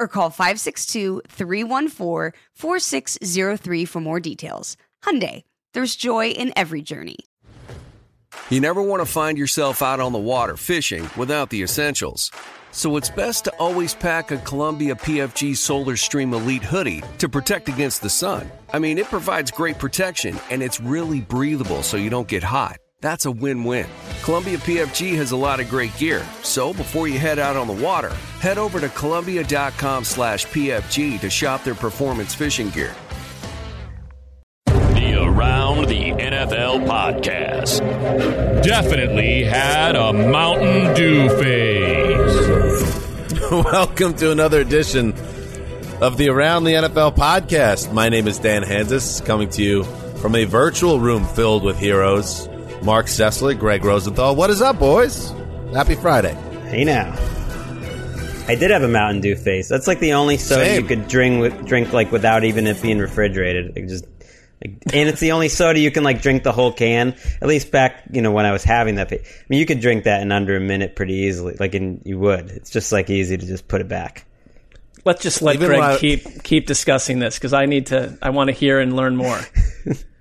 or call 562-314-4603 for more details. Hyundai, there's joy in every journey. You never want to find yourself out on the water fishing without the essentials. So it's best to always pack a Columbia PFG Solar Stream Elite hoodie to protect against the sun. I mean, it provides great protection and it's really breathable so you don't get hot. That's a win-win. Columbia PFG has a lot of great gear, so before you head out on the water, head over to Columbia.com slash PFG to shop their performance fishing gear. The Around the NFL podcast. Definitely had a Mountain Dew phase. Welcome to another edition of the Around the NFL podcast. My name is Dan Hanzus, coming to you from a virtual room filled with heroes. Mark Sessler, Greg Rosenthal. What is up, boys? Happy Friday. Hey now. I did have a Mountain Dew face. That's like the only soda Same. you could drink with, drink like without even it being refrigerated. Like just like, and it's the only soda you can like drink the whole can. At least back, you know, when I was having that. fa- I mean, you could drink that in under a minute pretty easily. Like, and you would. It's just like easy to just put it back. Let's just let Even Greg I- keep keep discussing this because I need to. I want to hear and learn more.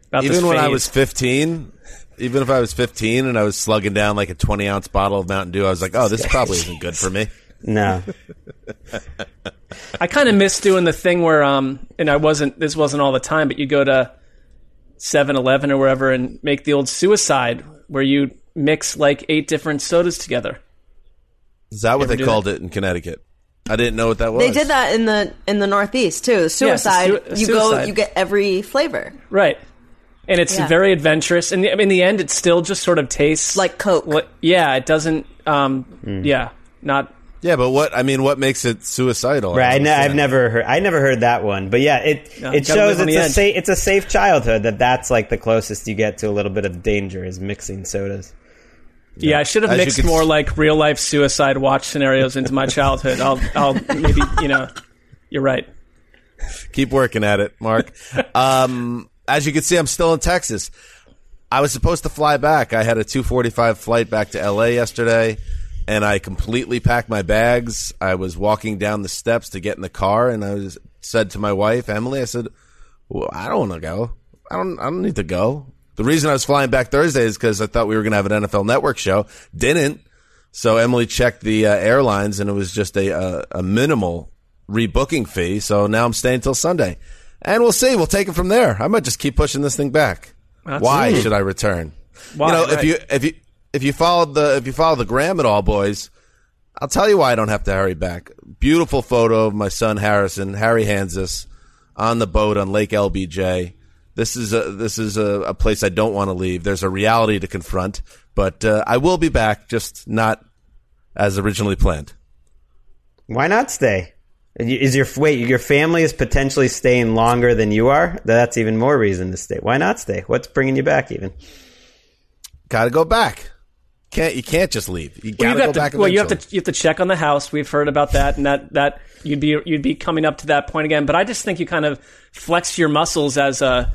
About this Even when I was 15, even if I was 15 and I was slugging down like a 20 ounce bottle of Mountain Dew, I was like, oh, this probably isn't good for me. No, I kind of miss doing the thing where, um, and I wasn't. This wasn't all the time, but you go to 7-Eleven or wherever and make the old suicide where you mix like eight different sodas together. Is that what they called that? it in Connecticut? I didn't know what that was. They did that in the in the Northeast too. Yeah, it's a Suicide. sui- a you go, you get every flavor Right. And it's Yeah. very adventurous, and in the end, it still just sort of tastes like Coke. li- yeah, it doesn't. Um, Yeah, not Yeah, but what, I mean, what makes it suicidal? right? I don't ne- I've never heard. I never heard that one. But yeah, it No, it shows it's a edge. safe it's a safe childhood. That that's like the closest you get to a little bit of danger is mixing sodas. Yeah, I should have As mixed can more s- like real life suicide watch scenarios into my childhood. I'll, I'll maybe, you know, you're right. Keep working at it, Mark. um, as you can see, I'm still in Texas. I was supposed to fly back. I had a 2:45 flight back to LA yesterday, and I completely packed my bags. I was walking down the steps to get in the car, and I was said to my wife Emily, I said, well, "I don't want to go. I don't. I don't need to go." The reason I was flying back Thursday is because I thought we were going to have an NFL Network show. Didn't. So Emily checked the uh, airlines, and it was just a, a a minimal rebooking fee. So now I'm staying till Sunday, and we'll see. We'll take it from there. I might just keep pushing this thing back. Why should I return? Why, you know, if you if you if you followed the if you follow the gram at all, boys, I'll tell you why I don't have to hurry back. Beautiful photo of my son Harrison, Harry Hanzus, on the boat on Lake LBJ. This is a this is a, a place I don't want to leave. There's a reality to confront, but uh, I will be back, just not as originally planned. Why not stay? Is your wait your family is potentially staying longer than you are? That's even more reason to stay. Why not stay? What's bringing you back? Even Got to go back. Can't you can't just leave? You Well, got to go back. to, well, you have to you have to check on the house. We've heard about that, and that that you'd be you'd be coming up to that point again. But I just think you kind of flex your muscles as a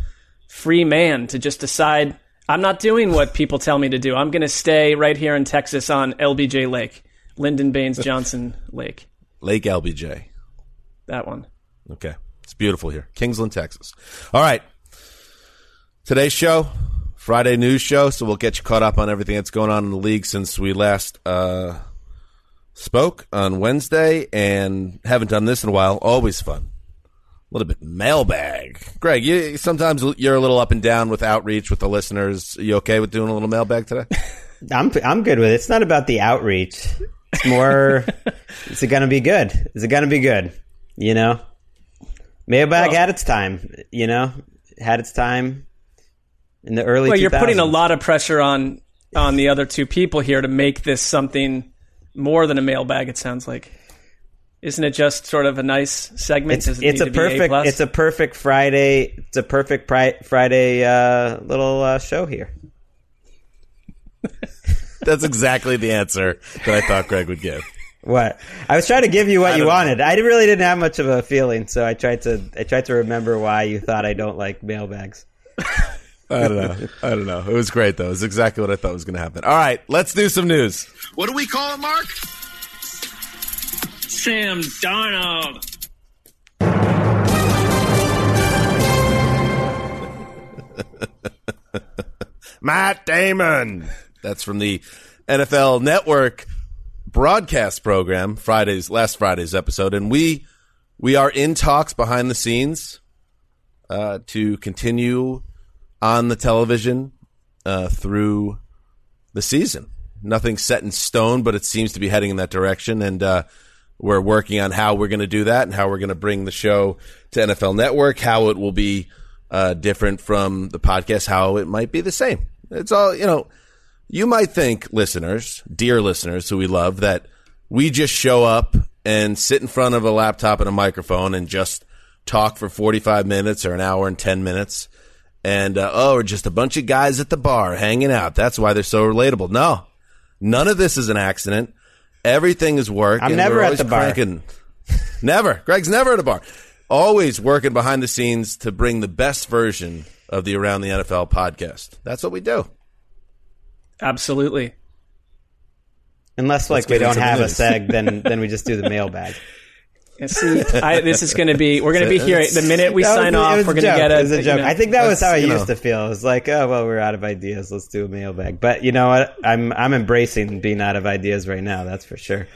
free man to just decide I'm not doing what people tell me to do. I'm going to stay right here in Texas on LBJ Lake, Lyndon Baines Johnson Lake. Lake LBJ. That one. Okay. It's beautiful here. Kingsland, Texas. All right. Today's show Friday news show, so we'll get you caught up on everything that's going on in the league since we last uh, spoke on Wednesday, and haven't done this in a while. Always fun. A little bit mailbag. Greg, you sometimes you're a little up and down with outreach with the listeners. you okay with doing a little mailbag today? I'm I'm good with it. It's not about the outreach. It's more. is it going to be good? Is it going to be good? You know, mailbag Well- had its time. You know, had its time in the early. Well, you're putting a lot of pressure on on the other two people here to make this something more than a mailbag. It sounds like, isn't it just sort of a nice segment? It's, Does it it's need a to be perfect. plus? It's a perfect Friday. It's a perfect pri- Friday uh, little uh, show here. That's exactly the answer that I thought Greg would give. What I was trying to give you what you don't know. wanted. I really didn't have much of a feeling, so I tried to. I tried to remember why you thought I don't like mailbags. I don't know. I don't know. It was great though. It was exactly what I thought was going to happen. All right, let's do some news. What do we call it, Mark? Sam Donald. Matt Damon. That's from the NFL Network broadcast program, Friday's last Friday's episode, and we we are in talks behind the scenes uh, to continue on the television uh, through the season. Nothing set in stone, but it seems to be heading in that direction, and uh, we're working on how we're going to do that and how we're going to bring the show to NFL Network, how it will be uh, different from the podcast, how it might be the same. It's all you know. You might think, listeners, dear listeners who we love, that we just show up and sit in front of a laptop and a microphone and just talk for 45 minutes or an hour and 10 minutes. And, uh, oh, we're just a bunch of guys at the bar hanging out. That's why they're so relatable. No, none of this is an accident. Everything is work. I'm never at the bar. cranking- never. Greg's never at a bar. Always working behind the scenes to bring the best version of the Around the NFL podcast. That's what we do. Absolutely. Unless like we don't have a seg, then then we just do the mailbag. And see, I, this is going to be. We're going to be here the minute we That was- sign it off. was We're a going to get a. It was a you joke. know, I think that was how I used know. to feel. It was like, oh well, we're out of ideas. Let's do a mailbag. But you know what? I'm I'm embracing being out of ideas right now. That's for sure.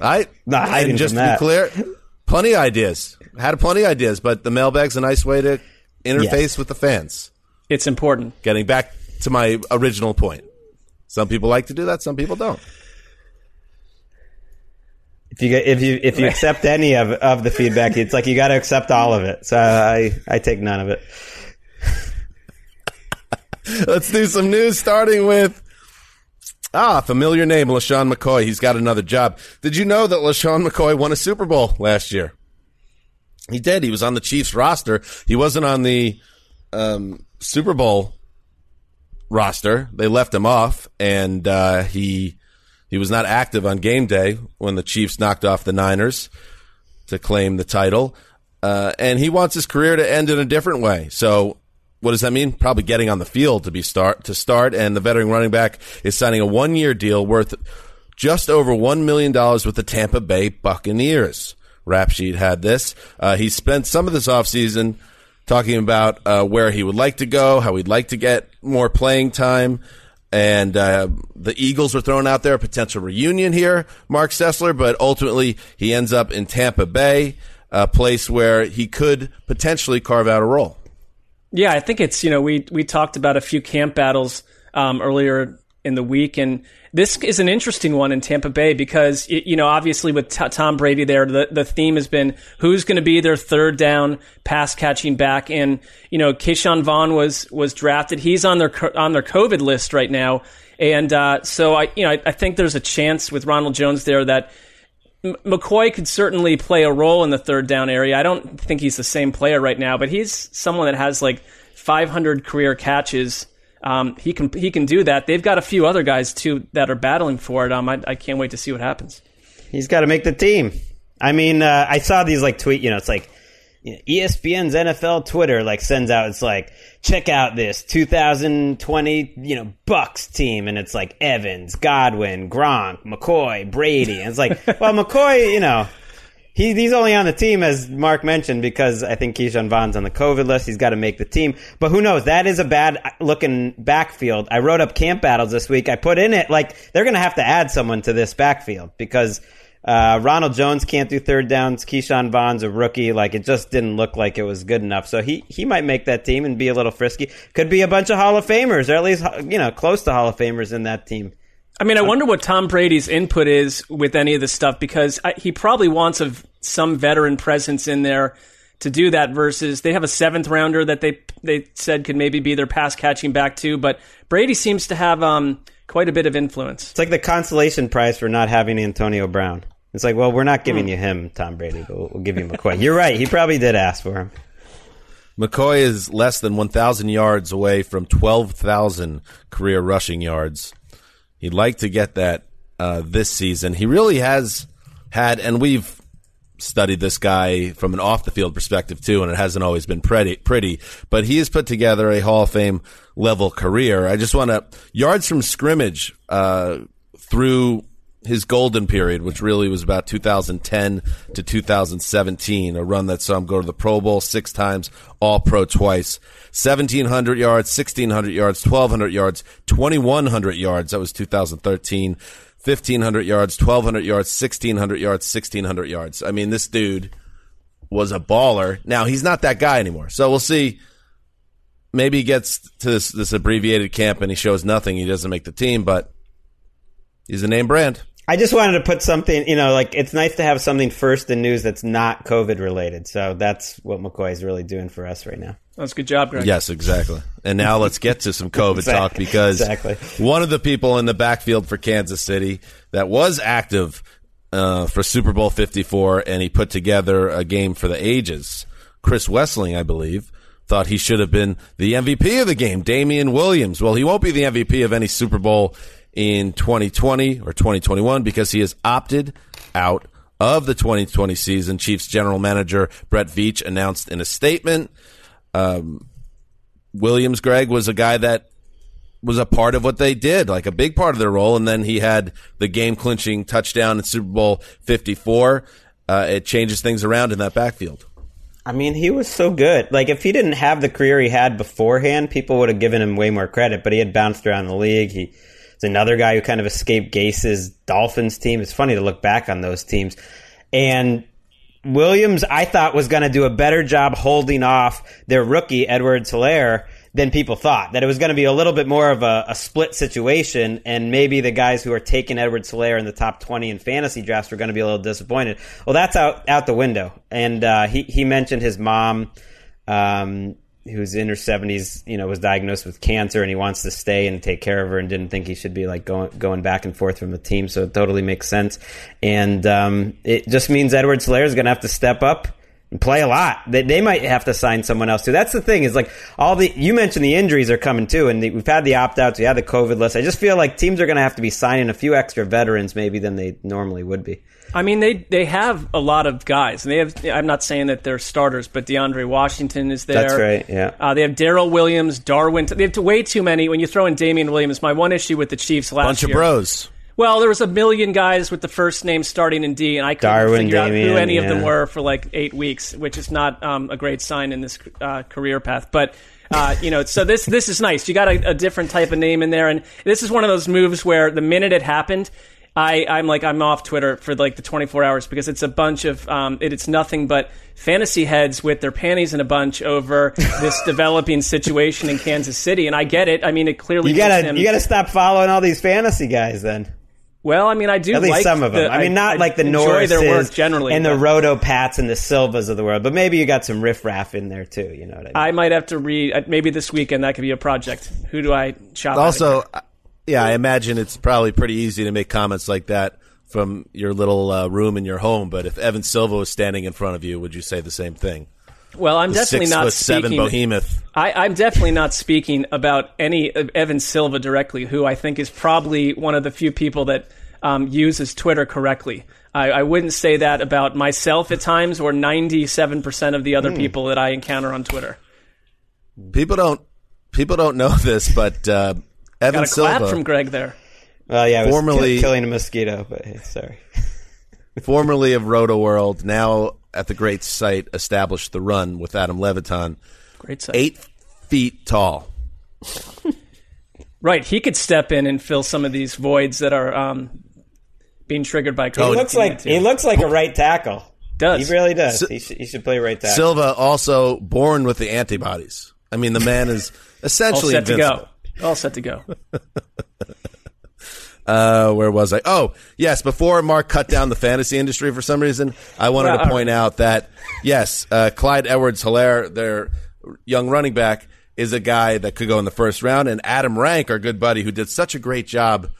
I Not hiding and just from to that. be clear, plenty of ideas. Had plenty of ideas, but the mailbag's a nice way to interface Yes. with the fans. it's important. Getting back to my original point. Some people like to do that, some people don't. If you get, if you if you accept any of of the feedback, it's like you got to accept all of it. So I I take none of it. Let's do some news starting with ah, familiar name, LeSean McCoy. He's got another job. Did you know that LeSean McCoy won a Super Bowl last year? He did. He was on the Chiefs roster. He wasn't on the um, Super Bowl roster. They left him off, and uh, he he was not active on game day when the Chiefs knocked off the Niners to claim the title. Uh, and he wants his career to end in a different way. So what does that mean? Probably getting on the field to be start to start. And the veteran running back is signing a one year deal worth just over one million dollars with the Tampa Bay Buccaneers. Rap sheet had this. Uh, he spent some of this offseason talking about uh, where he would like to go, how he'd like to get more playing time. And uh, the Eagles were thrown out there a potential reunion here, Mark Sessler, but ultimately he ends up in Tampa Bay, a place where he could potentially carve out a role. Yeah, I think it's you know we we talked about a few camp battles um, earlier in the week, and this is an interesting one in Tampa Bay because you know obviously with T- Tom Brady there, the the theme has been who's going to be their third down pass catching back, and you know Ke'Shawn Vaughn was was drafted. He's on their on their COVID list right now, and uh, so I you know I, I think there's a chance with Ronald Jones there that. McCoy could certainly play a role in the third down area. I don't think he's the same player right now, but he's someone that has like 500 career catches. Um, he can he can do that. They've got a few other guys too that are battling for it. Um, I, I can't wait to see what happens. He's got to make the team. I mean, uh, I saw these like tweet. You know, it's like you know, ESPN's NFL Twitter like sends out. It's like check out this 2020 you know Bucks team, and it's like Evans, Godwin, Gronk, McCoy, Brady, and it's like well McCoy, you know. He, he's only on the team, as Mark mentioned, because I think Ke'Shawn Vaughn's on the COVID list. He's got to make the team. But who knows? That is a bad looking backfield. I wrote up camp battles this week. I put in it, like, they're going to have to add someone to this backfield because uh, Ronald Jones can't do third downs. Ke'Shawn Vaughn's a rookie. Like, it just didn't look like it was good enough. So he, he might make that team and be a little frisky. Could be a bunch of Hall of Famers, or at least, you know, close to Hall of Famers in that team. I mean, I wonder what Tom Brady's input is with any of this stuff because I, he probably wants a, some veteran presence in there to do that. Versus they have a seventh rounder that they they said could maybe be their pass catching back too. But Brady seems to have um, quite a bit of influence. It's like the consolation prize for not having Antonio Brown. It's like, well, we're not giving you him, Tom Brady, but we'll, we'll give you McCoy. You're right. He probably did ask for him. McCoy is less than 1,000 yards away from 12,000 career rushing yards. He'd like to get that uh, this season. He really has had, and we've studied this guy from an off the field perspective too, and it hasn't always been pretty, pretty, but he has put together a Hall of Fame level career. I just want to, yards from scrimmage, uh, through his golden period, which really was about 2010 to 2017, a run that saw him go to the Pro Bowl six times, All Pro twice, 1,700 yards, 1,600 yards, 1,200 yards, 2,100 yards. That was 2013. 1,500 yards, 1,200 yards, 1,600 yards, 1,600 yards. I mean, this dude was a baller. Now, he's not that guy anymore. So we'll see. Maybe he gets to this, this abbreviated camp and he shows nothing. He doesn't make the team, but he's a name brand. I just wanted to put something, you know, like it's nice to have something first in news that's not COVID related. So that's what McCoy is really doing for us right now. That's a good job, Greg. Yes, exactly. And now let's get to some COVID Exactly. talk because Exactly. one of the people in the backfield for Kansas City that was active uh, for Super Bowl 54 and he put together a game for the ages, Chris Wesseling, I believe, thought he should have been the MVP of the game, Damien Williams. Well, he won't be the MVP of any Super Bowl in 2020 or 2021 because he has opted out of the 2020 season. Chiefs general manager Brett Veach announced in a statement. Williams, Greg, was a guy that was a part of what they did, like a big part of their role. And then he had the game clinching touchdown in Super Bowl 54. Uh, it changes things around in that backfield. I mean, he was so good. Like, if he didn't have the career he had beforehand, people would have given him way more credit. But he had bounced around the league. He is another guy who kind of escaped Gase's Dolphins team. It's funny to look back on those teams. And Williams, I thought, was going to do a better job holding off their rookie, Edwards-Helaire, than people thought. That it was going to be a little bit more of a, a split situation, and maybe the guys who are taking Edwards-Helaire in the top 20 in fantasy drafts were going to be a little disappointed. Well, that's out, out the window. And uh, he, he mentioned his mom, um, who's in her 70s, you know, was diagnosed with cancer, and he wants to stay and take care of her and didn't think he should be like going, going back and forth from the team. So it totally makes sense. And um, it just means Edwards-Helaire is going to have to step up and play a lot. They, they might have to sign someone else too. That's the thing is like all the you mentioned the injuries are coming too, and the, we've had the opt outs, we had the COVID list. I just feel like teams are going to have to be signing a few extra veterans maybe than they normally would be. I mean, they they have a lot of guys. And they have. I'm not saying that they're starters, but DeAndre Washington is there. That's right, yeah. Uh, they have Darrel Williams, Darwin. They have way too many. When you throw in Damien Williams, my one issue with the Chiefs last year. Bunch year. of bros. Well, there was a million guys with the first name starting in D, and I couldn't Darwin, figure out who Damien, any of them were for like eight weeks, which is not um, a great sign in this uh, career path. But uh, you know, so this this is nice. You got a, a different type of name in there, and this is one of those moves where the minute it happened. I, I'm like I'm off Twitter for like the 24 hours because it's a bunch of um, it, it's nothing but fantasy heads with their panties in a bunch over this developing situation in Kansas City, and I get it. I mean, it clearly You gotta him- you gotta stop following all these fantasy guys then. Well, I mean, I do At least like some of them. the- I mean, not like the enjoy Norrises their work generally, and the but Roto Pats and the Silvas of the world, but maybe you got some riffraff in there too. You know what I mean? I might have to read uh, maybe this weekend. That could be a project. Who do I shop? at Also, again? Yeah, I imagine it's probably pretty easy to make comments like that from your little uh, room in your home. But if Evan Silva was standing in front of you, would you say the same thing? well, I'm The definitely six not foot seven speaking. behemoth. I, I'm definitely not speaking about any Evan Silva directly, who I think is probably one of the few people that um, uses Twitter correctly. I, I wouldn't say that about myself at times, or 97% of the other people that I encounter on Twitter. People don't people don't know this, but uh, Evan Got a clap from Greg there. well, yeah, I was formerly- kill- killing a mosquito, but hey, sorry. formerly of Rotoworld, now at the great site established the run with Adam Levitan, Great site. eight feet tall. Right, he could step in and fill some of these voids that are um, being triggered by COVID. He looks like he looks like a right tackle. does He really does. So- he, should, he should play right tackle. Silva also born with the antibodies. I mean, the man is all essentially set to go. All set to go. Uh, where was I? Oh, yes. Before Mark cut down the fantasy industry for some reason, I wanted Well, to point out that yes, uh, Clyde Edwards-Helaire, their young running back, is a guy that could go in the first round, and Adam Rank, our good buddy, who did such a great job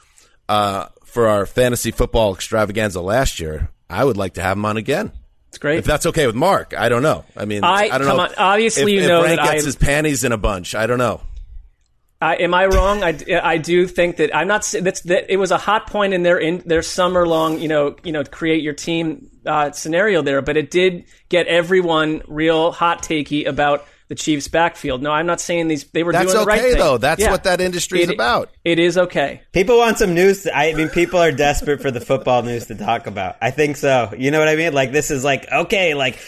uh, for our fantasy football extravaganza last year. I would like to have him on again. It's great. If that's okay with Mark, I don't know. I mean, I- I, don't come know. on, obviously if, you if know Rank gets I- his panties in a bunch. I don't know. I, am I wrong? I, I do think that I'm not. That's that. It was a hot point in their in their summer long, you know, you know, create your team uh, scenario there, but it did get everyone real hot takey about the Chiefs' backfield. No, I'm not saying these. They were That's doing the right okay, thing. though. That's Yeah. what that industry is It- about. It is okay. People want some news. I mean, people are desperate for the football news to talk about. I think so. You know what I mean? Like this is like okay, like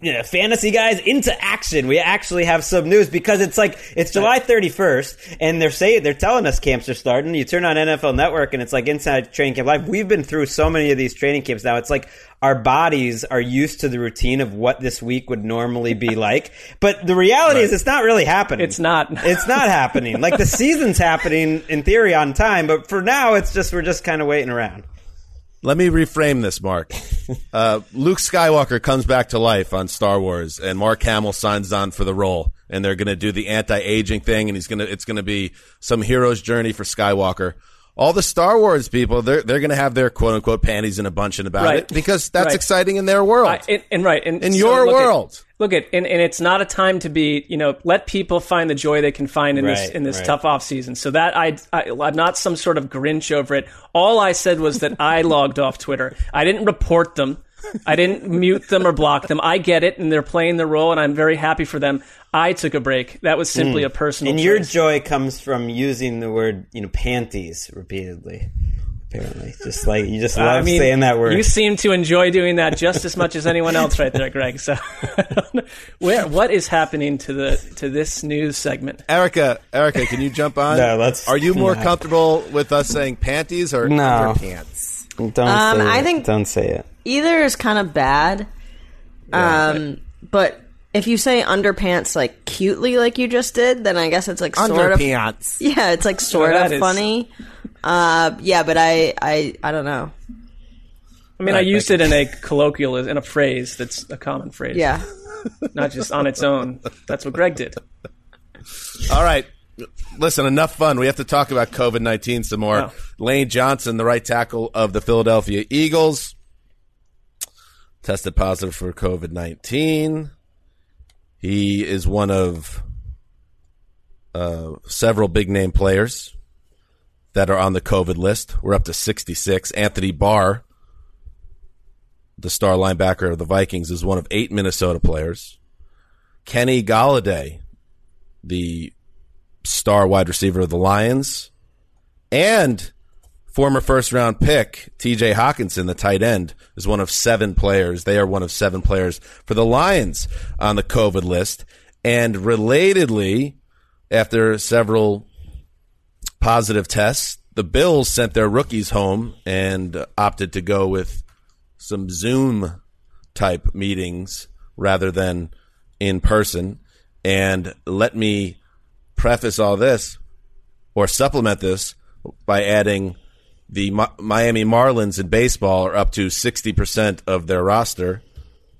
you know, fantasy guys into action. We actually have some news because it's like it's July 31st, and they're saying they're telling us camps are starting. You turn on NFL Network, and it's like inside training camp live. We've been through so many of these training camps now. It's like our bodies are used to the routine of what this week would normally be like. But the reality is, it's not really happening. It's not. It's not happening. Like the season's happening in theory on time, but for now, it's just we're just kind of waiting around. Let me reframe this, Mark. Uh, Luke Skywalker comes back to life on Star Wars, and Mark Hamill signs on for the role, and they're going to do the anti-aging thing, and he's going to it's going to be some hero's journey for Skywalker. All the Star Wars people, they're they're going to have their quote unquote panties in a bunch and about Right. it because that's Right. exciting in their world. I, and, and right and In so your look at- world. look at and, and it's not a time to be you know let people find the joy they can find in this in this right. tough off season so that I, I i'm not some sort of grinch over it all i said was that i logged off twitter i didn't report them i didn't mute them or block them i get it and they're playing their role and i'm very happy for them i took a break that was simply a personal And your choice. joy comes from using the word, you know, panties repeatedly. Apparently, just like you just love I mean, saying that word. You seem to enjoy doing that just as much as anyone else, right there, Greg. So, I don't know. where what is happening to the to this news segment? Erica, Erica, can you jump on? No, let's- Are you more no. comfortable with us saying panties or No. underpants? Don't Um, say I it. think- Don't say it. Either is kind of bad. Um, but if you say underpants like cutely, like you just did, then I guess it's like sort of Underpants. yeah, it's like sort that of is- funny. Uh, yeah, but I, I, I don't know. I mean, I used thank it in a colloquial, in a phrase that's a common phrase. Yeah, not just on its own. That's what Greg did. All right. Listen, enough fun. We have to talk about COVID 19 some more. Oh. Lane Johnson, the right tackle of the Philadelphia Eagles, tested positive for COVID 19. He is one of uh, several big name players that are on the COVID list. We're up to 66. Anthony Barr, the star linebacker of the Vikings, is one of eight Minnesota players. Kenny Golladay, the star wide receiver of the Lions, and former first round pick TJ Hockenson, the tight end, is one of seven players. They are one of seven players for the Lions on the COVID list. And relatedly, after several positive tests, the Bills sent their rookies home and opted to go with some Zoom type meetings rather than in person. And let me preface all this or supplement this by adding the Mi- Miami Marlins in baseball are up to 60% of their roster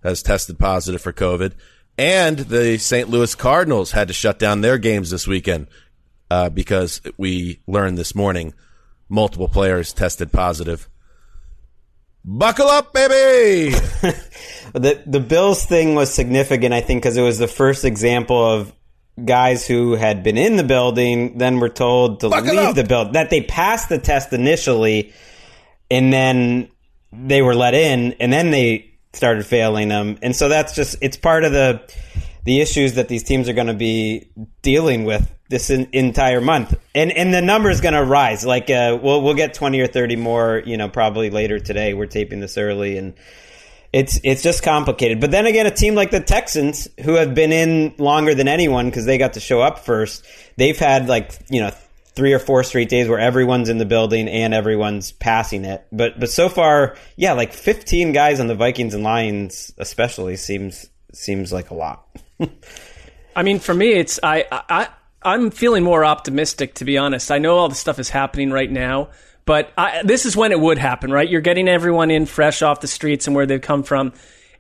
has tested positive for COVID. And the St. Louis Cardinals had to shut down their games this weekend uh, because we learned this morning multiple players tested positive. Buckle up, baby! The the Bills thing was significant, I think, because it was the first example of guys who had been in the building then were told to leave the building. That they passed the test initially, and then they were let in, and then they started failing them. And so that's just it's part of the the issues that these teams are going to be dealing with this in, entire month, and and the number is going to rise. Like uh, we'll we'll get twenty or thirty more, you know, probably later today. We're taping this early, and it's it's just complicated. But then again, a team like the Texans, who have been in longer than anyone because they got to show up first, they've had like you know three or four straight days where everyone's in the building and everyone's passing it. But but so far, yeah, like 15 guys on the Vikings and Lions especially seems seems like a lot. I mean, for me, it's I I I'm feeling more optimistic to be honest. I know all the stuff is happening right now, but I, this is when it would happen, right? You're getting everyone in fresh off the streets and where they've come from,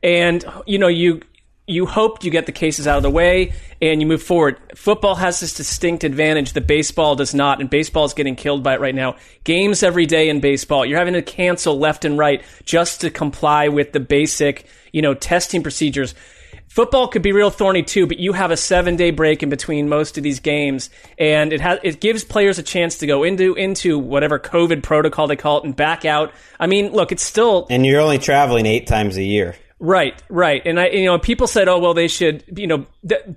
and you know you you hoped you get the cases out of the way and you move forward. Football has this distinct advantage that baseball does not, and baseball is getting killed by it right now. Games every day in baseball. You're having to cancel left and right just to comply with the basic, you know, testing procedures. Football could be real thorny too, but you have a seven day break in between most of these games, and it has it gives players a chance to go into into whatever COVID protocol they call it and back out. I mean, look, it's still and you're only traveling eight times a year. Right, right, and I, you know, people said, "Oh, well, they should." You know,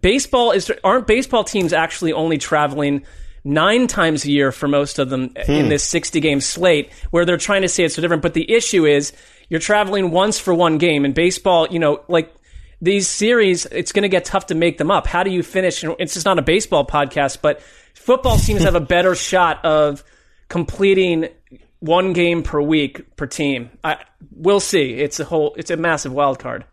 baseball is aren't baseball teams actually only traveling nine times a year for most of them hmm. in this sixty game slate, where they're trying to say it's so different. But the issue is you're traveling once for one game, and baseball, you know, like these series, it's going to get tough to make them up. How do you finish? It's just not a baseball podcast, but football teams have a better shot of completing one game per week per team. I we'll see. It's a whole. It's a massive wild card.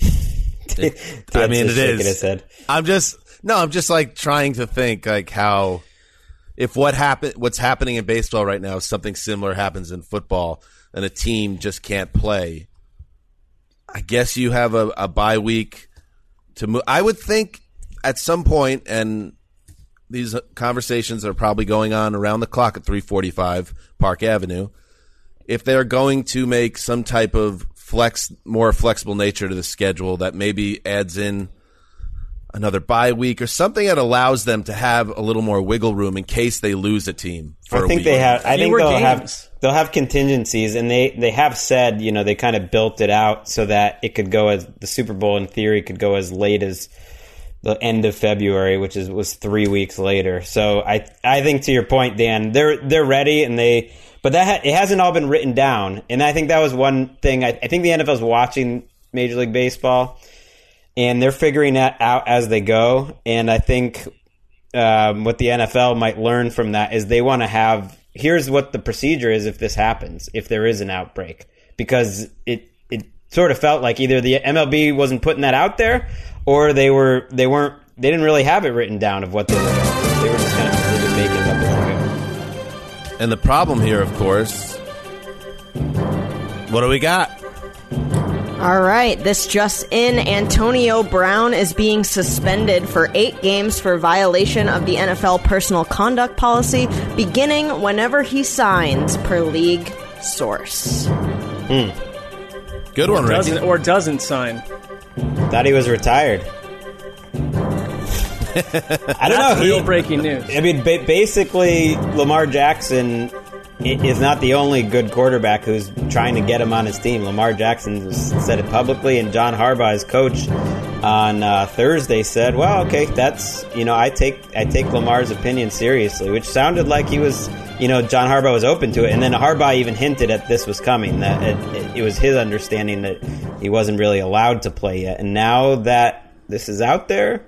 I mean, it is. I'm just no. I'm just like trying to think like how if what happen what's happening in baseball right now, something similar happens in football, and a team just can't play. I guess you have a, a bye week to move. I would think at some point, and these conversations are probably going on around the clock at 345 Park Avenue. If they're going to make some type of flex, more flexible nature to the schedule that maybe adds in another bye week or something that allows them to have a little more wiggle room in case they lose a team. I think they have. I think they'll games. have they'll have contingencies, and they they have said you know they kind of built it out so that it could go as the Super Bowl in theory could go as late as the end of February, which is was three weeks later. So I I think to your point, Dan, they're they're ready and they, but that ha- it hasn't all been written down, and I think that was one thing. I, I think the NFL is watching Major League Baseball, and they're figuring that out as they go. And I think um, what the NFL might learn from that is they want to have here's what the procedure is if this happens, if there is an outbreak, because it it sort of felt like either the MLB wasn't putting that out there or they were they weren't they didn't really have it written down of what they were doing. They were just kind of making up. And the problem here, of course, what do we got? All right, this just in Antonio Brown is being suspended for eight games for violation of the NFL personal conduct policy, beginning whenever he signs, per league source. Hmm. Good one, or doesn't, or doesn't sign. Thought he was retired. I don't know. Real breaking news. I mean, ba- basically, Lamar Jackson is not the only good quarterback who's trying to get him on his team. Lamar Jackson said it publicly, and John Harbaugh, his coach, on uh, Thursday said, "Well, okay, that's you know, I take I take Lamar's opinion seriously," which sounded like he was, you know, John Harbaugh was open to it, and then Harbaugh even hinted at this was coming. That it, it, it was his understanding that he wasn't really allowed to play yet, and now that this is out there,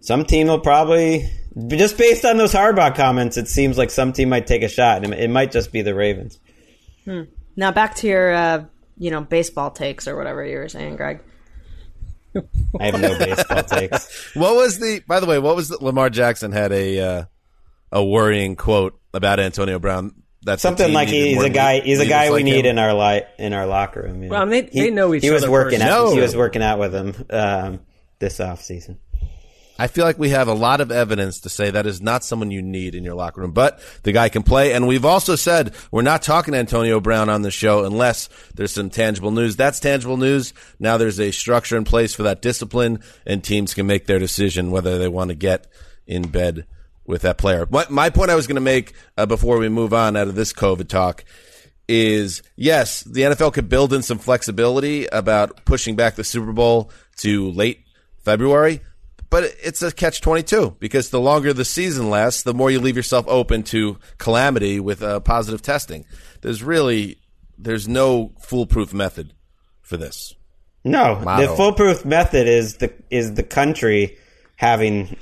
some team will probably just based on those Harbaugh comments, it seems like some team might take a shot. And it might just be the Ravens. Hmm. Now back to your, uh, you know, baseball takes or whatever you were saying, Greg. I have no baseball takes. What was the? By the way, what was the, Lamar Jackson had a uh, a worrying quote about Antonio Brown. That's something like he's a guy. He's a guy we like need him. in our li- in our locker room. You know? Well, I mean, they, he, they know each he other. Was working out, He was working out with him um, this off season. I feel like we have a lot of evidence to say that is not someone you need in your locker room, but the guy can play. And we've also said we're not talking Antonio Brown on the show unless there's some tangible news. That's tangible news. Now there's a structure in place for that discipline and teams can make their decision whether they want to get in bed with that player. My, my point I was going to make uh, before we move on out of this COVID talk is yes, the NFL could build in some flexibility about pushing back the Super Bowl to late February but it's a catch 22 because the longer the season lasts, the more you leave yourself open to calamity with uh, positive testing. There's really there's no foolproof method for this. No, Model. the foolproof method is the is the country having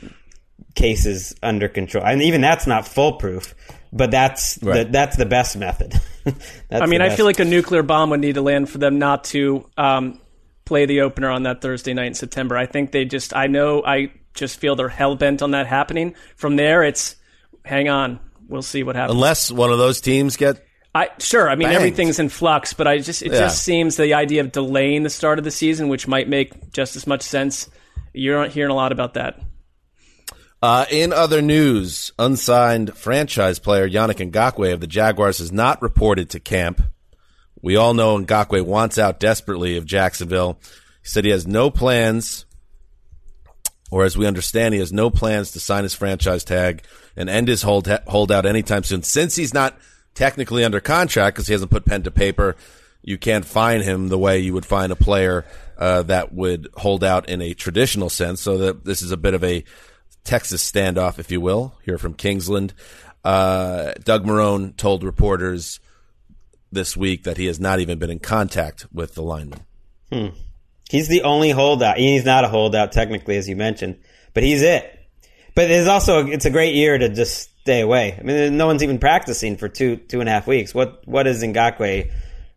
cases under control, and even that's not foolproof. But that's Right. the, that's the best method. I mean, I feel like a nuclear bomb would need to land for them not to um, play the opener on that Thursday night in September. I think they just, I know, I just feel they're hell bent on that happening. From there, it's hang on, we'll see what happens. Unless one of those teams get I sure, I mean Banged. everything's in flux, but I just it Yeah. just seems the idea of delaying the start of the season, which might make just as much sense. You're not hearing a lot about that. Uh, in other news, unsigned franchise player Yannick Ngakoue of the Jaguars has not reported to camp. We all know Ngakoue wants out desperately of Jacksonville. He said he has no plans, or as we understand, he has no plans to sign his franchise tag and end his hold holdout anytime soon. Since he's not technically under contract because he hasn't put pen to paper, you can't find him the way you would find a player uh, that would hold out in a traditional sense. So that this is a bit of a Texas standoff, if you will, here from Kingsland. Uh, Doug Marone told reporters this week that he has not even been in contact with the lineman. Hmm. He's the only holdout. He's not a holdout technically, as you mentioned, but he's it. But it's also it's a great year to just stay away. I mean, no one's even practicing for two two and a half weeks. What what is Ngakoue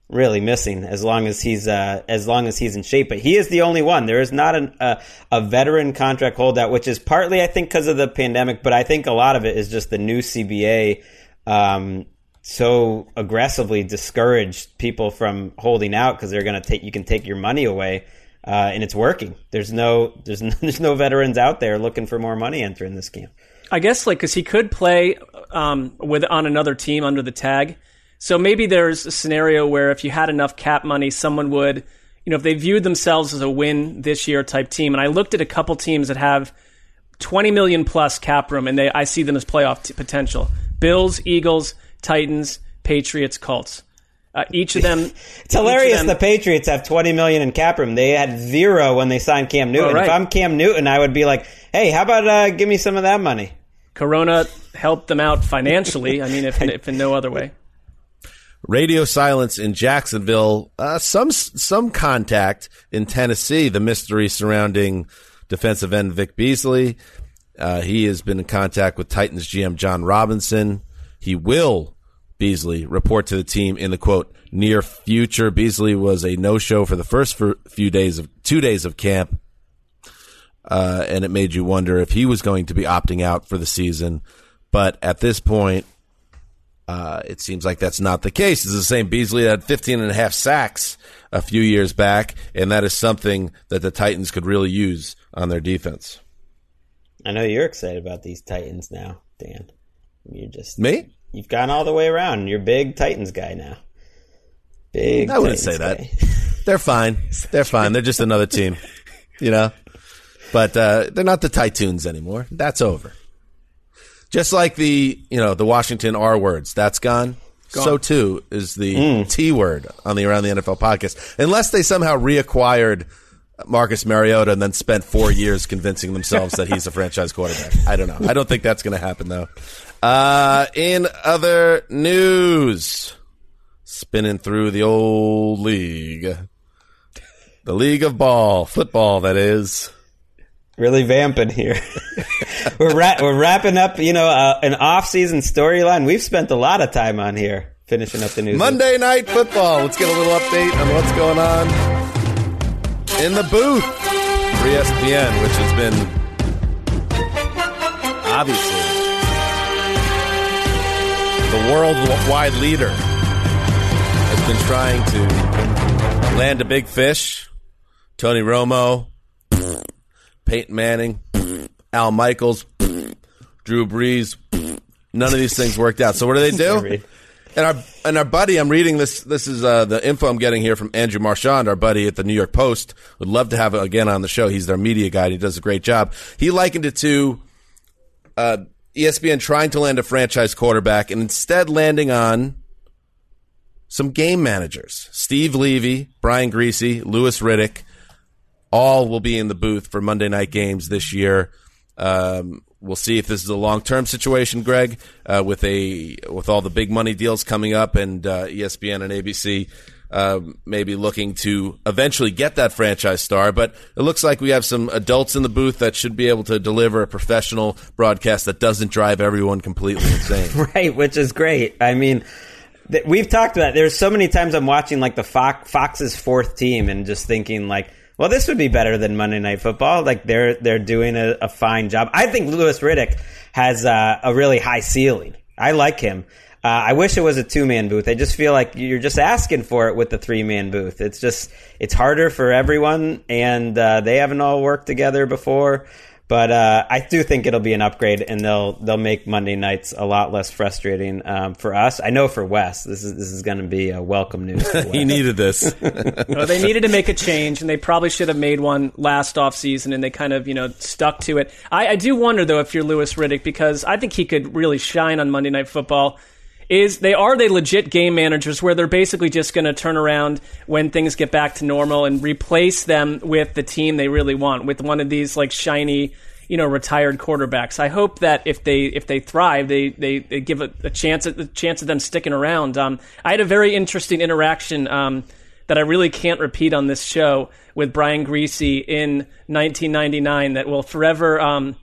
really missing? As long as he's uh, as long as he's in shape, but he is the only one. There is not an, a a veteran contract holdout, which is partly I think because of the pandemic, but I think a lot of it is just the new CBA. Um, so aggressively discouraged people from holding out because they're going to take you can take your money away uh, and it's working there's no there's no, there's no veterans out there looking for more money entering this camp I guess like because he could play um, with on another team under the tag. So maybe there's a scenario where if you had enough cap money, someone would, you know, if they viewed themselves as a win this year type team. And I looked at a couple teams that have 20 million plus cap room, and they I see them as playoff t- potential. Bills, Eagles, Titans, Patriots, Colts. Uh, each of them. it's hilarious the patriots have 20 million in cap room they had zero when they signed cam newton right. if i'm cam newton i would be like hey how about uh, give me some of that money Corona helped them out financially. I mean, if, if in no other way. Radio silence in Jacksonville. Uh, some some contact in Tennessee. The mystery surrounding defensive end Vic Beasley. Uh, he has been in contact with Titans GM Jon Robinson. He will Beasley report to the team in the quote near future. Beasley was a no show for the first few days of two days of camp. Uh, and it made you wonder if he was going to be opting out for the season. But at this point, uh, it seems like that's not the case. It's the same Beasley that had 15 and a half sacks a few years back, and that is something that the Titans could really use on their defense. i know you're excited about these titans now dan you're just Me? You've gone all the way around you're a big titans guy now big I wouldn't Titans say that. guy. They're fine. They're fine. They're just another team, you know? But uh, they're not the Titans anymore. That's over. Just like the, you know, the Washington R words, that's gone. So too is the T word on the Around the NFL podcast. Unless they somehow reacquired Marcus Mariota and then spent four years convincing themselves that he's a franchise quarterback. I don't know. I don't think that's going to happen though. Uh, in other news, spinning through the old league, the league of ball, football, that is. really vamping here. we're ra- we're wrapping up, you know, uh, an off-season storyline. We've spent a lot of time on here finishing up the news. Monday Night Football. Let's get a little update on what's going on in the booth for ESPN, which has been obviously worldwide leader, has been trying to land a big fish. Tony Romo, Peyton Manning, Al Michaels, Drew Brees. None of these things worked out. So what do they do? And our and our buddy, I'm reading this. This is uh, the info I'm getting here from Andrew Marchand, our buddy at the New York Post. Would love to have him again on the show. He's their media guy. He does a great job. He likened it to uh, ESPN trying to land a franchise quarterback and instead landing on some game managers: Steve Levy, Brian Griese, Louis Riddick. all will be in the booth for Monday night games this year. Um, we'll see if this is a long term situation, Greg, uh, with a with all the big money deals coming up and uh, ESPN and ABC uh, maybe looking to eventually get that franchise star. But it looks like we have some adults in the booth that should be able to deliver a professional broadcast that doesn't drive everyone completely insane. right, which is great. I mean, th- we've talked about. There's so many times I'm watching like the Fox, Fox's fourth team and just thinking like. Well, this would be better than Monday Night Football. Like they're they're doing a, a fine job. I think Louis Riddick has uh, a really high ceiling. I like him. Uh, I wish it was a two man booth. I just feel like you're just asking for it with the three man booth. It's just it's harder for everyone, and uh, they haven't all worked together before. But uh, I do think it'll be an upgrade, and they'll they'll make Monday nights a lot less frustrating um, for us. I know for Wes, this is this is going to be a welcome news. for he needed this. Well, they needed to make a change, and they probably should have made one last off season, and they kind of you know stuck to it. I, I do wonder though if you're Louis Riddick because I think he could really shine on Monday Night Football. Is they are they legit game managers where they're basically just going to turn around when things get back to normal and replace them with the team they really want with one of these like shiny you know retired quarterbacks. I hope that if they if they thrive, they they, they give a, a chance at the chance of them sticking around. Um, I had a very interesting interaction um, that I really can't repeat on this show with Brian Griese in 1999 that will forever um,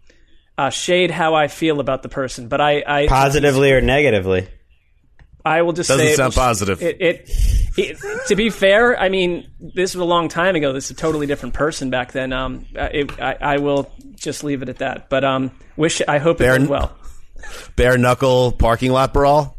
uh, shade how I feel about the person. But I, I positively or negatively. I will just Doesn't say sound was- positive. It, it, it, to be fair, I mean, this was a long time ago. This is a totally different person back then. Um, it, I, I will just leave it at that. But um, wish I hope it Baron- went well. Bare knuckle parking lot brawl.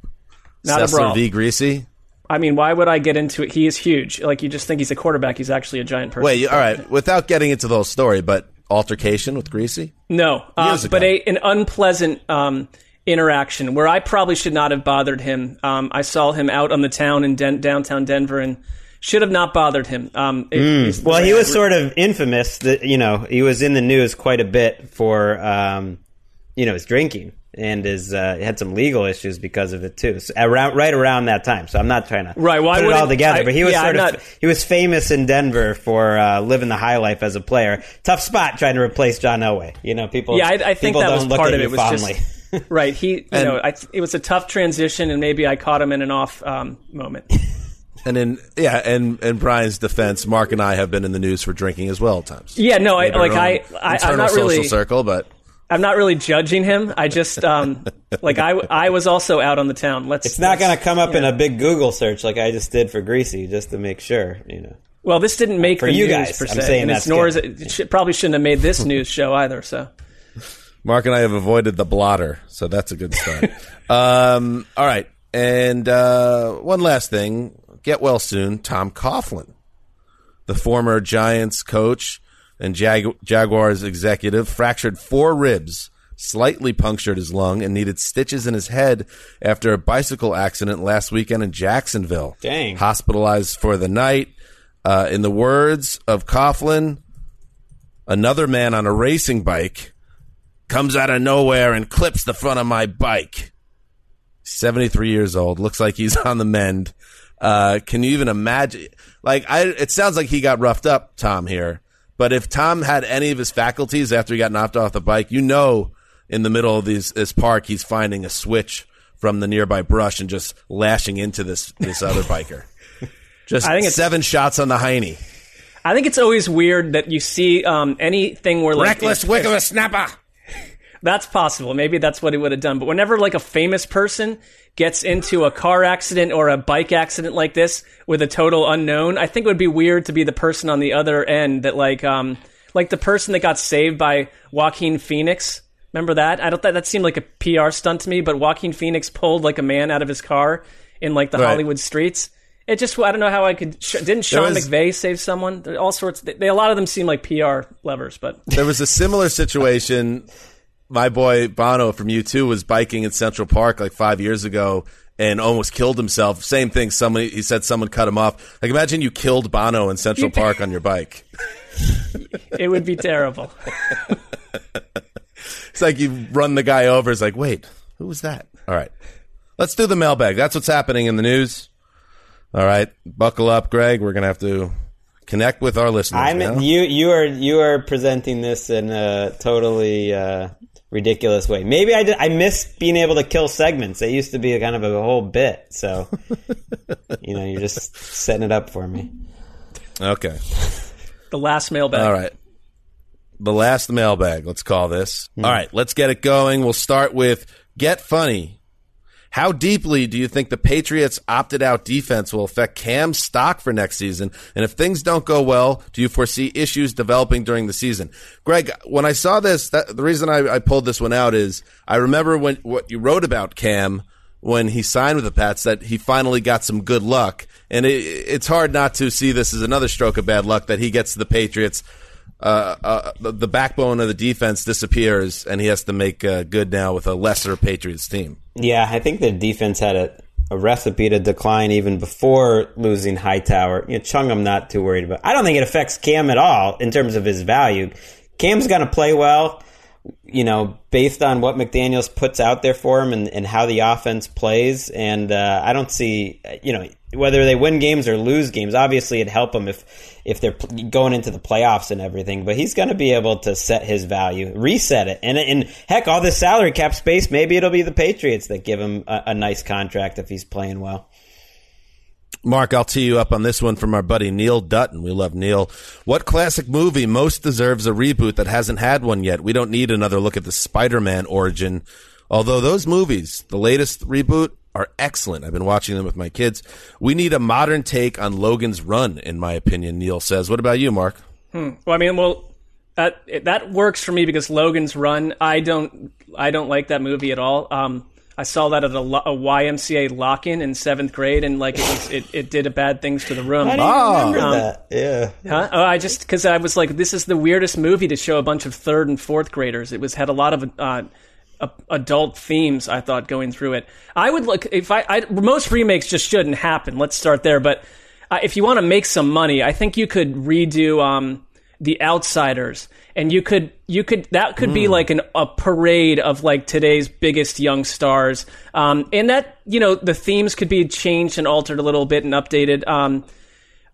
Not a brawl. v. Griese. I mean, why would I get into it? He is huge. Like you just think he's a quarterback. He's actually a giant person. Wait, you- all right. Without getting into the whole story, but altercation with Griese. No, uh, but a, an unpleasant um, interaction where I probably should not have bothered him. Um, I saw him out on the town in Den- downtown Denver and should have not bothered him. Um, it- it's- Well, he was sort of infamous. That you know, he was in the news quite a bit for um, you know his drinking and his uh, had some legal issues because of it too. So around right around that time. So I'm not trying to Right, why put it all together, I- but he was yeah, sort I'm of not- he was famous in Denver for uh, living the high life as a player. Tough spot trying to replace John Elway. You know, people. Yeah, I, I think that was part of it. Was fondly. just right. He, you And- know, I, it was a tough transition, and maybe I caught him in an off um, moment. And in yeah, and in Brian's defense, Mark and I have been in the news for drinking as well at times. Yeah, no, I, We have our like own I, I, I'm internal not social really, circle, but I'm not really judging him. I just, um, like I, I was also out on the town. Let's. It's not going to come up in a big Google search like I just did for Griese, just to make sure. You know. Well, this didn't make For the you news guys, per I'm se, saying and it's that's nor good. is it, it should, probably shouldn't have made this news show either. So Mark and I have avoided the blotter, so that's a good start. um, all right, and uh, one last thing: get well soon, Tom Coughlin, the former Giants coach and Jag- Jaguars executive, fractured four ribs, slightly punctured his lung, and needed stitches in his head after a bicycle accident last weekend in Jacksonville. Dang. hospitalized for the night. Uh, in the words of Coughlin, another man on a racing bike comes out of nowhere and clips the front of my bike. 73 years old. Looks like he's on the mend. Uh, can you even imagine? Like, I, it sounds like he got roughed up, Tom, here. But if Tom had any of his faculties after he got knocked off the bike, you know, in the middle of these, this park, he's finding a switch from the nearby brush and just lashing into this, this other biker. Just I think it's- seven shots on the hiney. I think it's always weird that you see um, anything where like Reckless wick of a snapper. That's possible. Maybe that's what he would have done. But whenever like a famous person gets into a car accident or a bike accident like this with a total unknown, I think it would be weird to be the person on the other end that like um like the person that got saved by Joaquin Phoenix. Remember that? I don't that that seemed like a PR stunt to me, but Joaquin Phoenix pulled like a man out of his car in like the Right. Hollywood streets. It just I don't know how I could. Sh- didn't Sean was- McVay save someone? All sorts. They, a lot of them seem like PR levers, but There was a similar situation. My boy Bono from U2 was biking in Central Park like five years ago and almost killed himself. Same thing. Somebody he said someone cut him off. Like imagine you killed Bono in Central Park on your bike. it would be terrible. It's like you run the guy over. It's like, wait, who was that? All right, let's do the mailbag. That's what's happening in the news. All right, buckle up, Greg. We're gonna have to Connect with our listeners. I'm now. you. You are you are presenting this in a totally uh, ridiculous way. Maybe I did, I miss being able to kill segments. It used to be a kind of a whole bit. So you know, you're just setting it up for me. Okay. The last mailbag. All right. The last mailbag, let's call this. Hmm. All right, let's get it going. We'll start with Get Funny. How deeply do you think the Patriots' opted out defense will affect Cam's stock for next season? And if things don't go well, do you foresee issues developing during the season? Greg, when I saw this, that, the reason I, I pulled this one out is I remember when what you wrote about Cam when he signed with the Pats that he finally got some good luck. And it, it's hard not to see this as another stroke of bad luck that he gets to the Patriots. Uh, uh, the, the backbone of the defense disappears, and he has to make uh, good now with a lesser Patriots team. Yeah, I think the defense had a, a recipe to decline even before losing Hightower. You know, Chung, I'm not too worried about. I don't think it affects Cam at all in terms of his value. Cam's going to play well, you know, based on what McDaniels puts out there for him and, and how the offense plays. And uh, I don't see, you know, whether they win games or lose games. Obviously, it'd help him if if they're going into the playoffs and everything. But he's going to be able to set his value, reset it, and and heck, all this salary cap space. Maybe it'll be the Patriots that give him a, a nice contract if he's playing well. Mark, I'll tee you up on this one from our buddy Neil Dutton. We love Neil. What classic movie most deserves a reboot that hasn't had one yet? We don't need another look at the Spider-Man origin. Although those movies, the latest reboot, are excellent. I've been watching them with my kids. We need a modern take on Logan's Run, in my opinion, Neil says. What about you, Mark? Well, I mean, well, that that works for me because Logan's Run. I don't I don't like that movie at all. Um, I saw that at a, a YMCA lock-in in seventh grade, and like it, was, it, it did a bad things to the room. I didn't remember that. Yeah. Huh? Oh, I just because I was like, this is the weirdest movie to show a bunch of third and fourth graders. It was had a lot of uh, a, adult themes. I thought going through it. I would look if I, I most remakes just shouldn't happen. Let's start there. But uh, if you want to make some money, I think you could redo um, the Outsiders, and you could you could that could be like an a parade of like today's biggest young stars. Um, and that you know the themes could be changed and altered a little bit and updated. Um,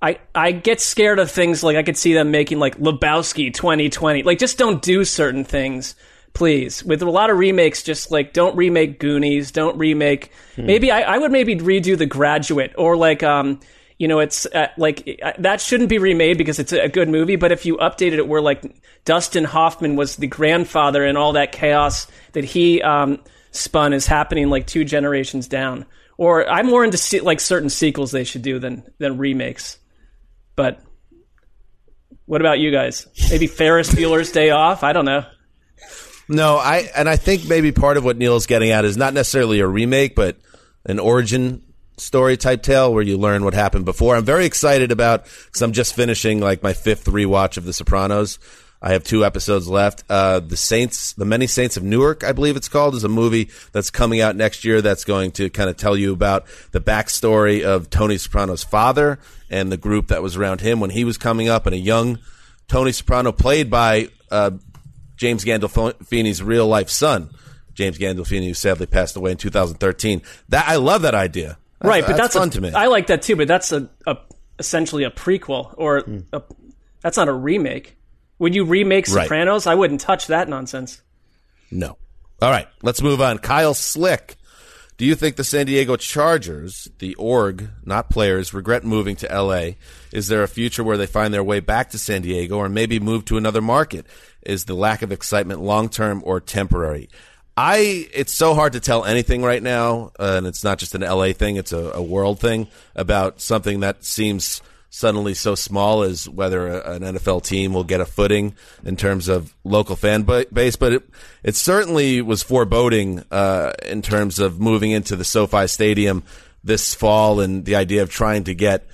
I, I get scared of things like I could see them making like Lebowski 2020. Like, just don't do certain things, please. With a lot of remakes, just like don't remake Goonies, don't remake. Maybe I, I would maybe redo The Graduate or like, um, you know, it's uh, like uh, that shouldn't be remade because it's a good movie. But if you updated it where like Dustin Hoffman was the grandfather and all that chaos that he um, spun is happening like two generations down. Or I'm more into se- like certain sequels they should do than than remakes. But what about you guys? Maybe Ferris Bueller's Day Off? I don't know. No, I and I think maybe part of what Neil's getting at is not necessarily a remake, but an origin story type tale where you learn what happened before. I'm very excited about because I'm just finishing like my fifth rewatch of The Sopranos. I have two episodes left. Uh, the Saints, the Many Saints of Newark, I believe it's called, is a movie that's coming out next year. That's going to kind of tell you about the backstory of Tony Soprano's father and the group that was around him when he was coming up, and a young Tony Soprano played by uh, James Gandolfini's real life son, James Gandolfini, who sadly passed away in 2013. That I love that idea. right, but that's, fun a, to me. I like that too, but that's a, a essentially a prequel or Hmm. a, that's not a remake. Would you remake Right. Sopranos? I wouldn't touch that nonsense. No. All right, let's move on. Kyle Slick. Do you think the San Diego Chargers, the org, not players, regret moving to LA? Is there a future where they find their way back to San Diego or maybe move to another market? Is the lack of excitement long term or temporary? I it's so hard to tell anything right now, uh, and it's not just an LA thing; it's a, a world thing about something that seems suddenly so small as whether a, an NFL team will get a footing in terms of local fan ba- base. But it, it certainly was foreboding uh, in terms of moving into the SoFi Stadium this fall and the idea of trying to get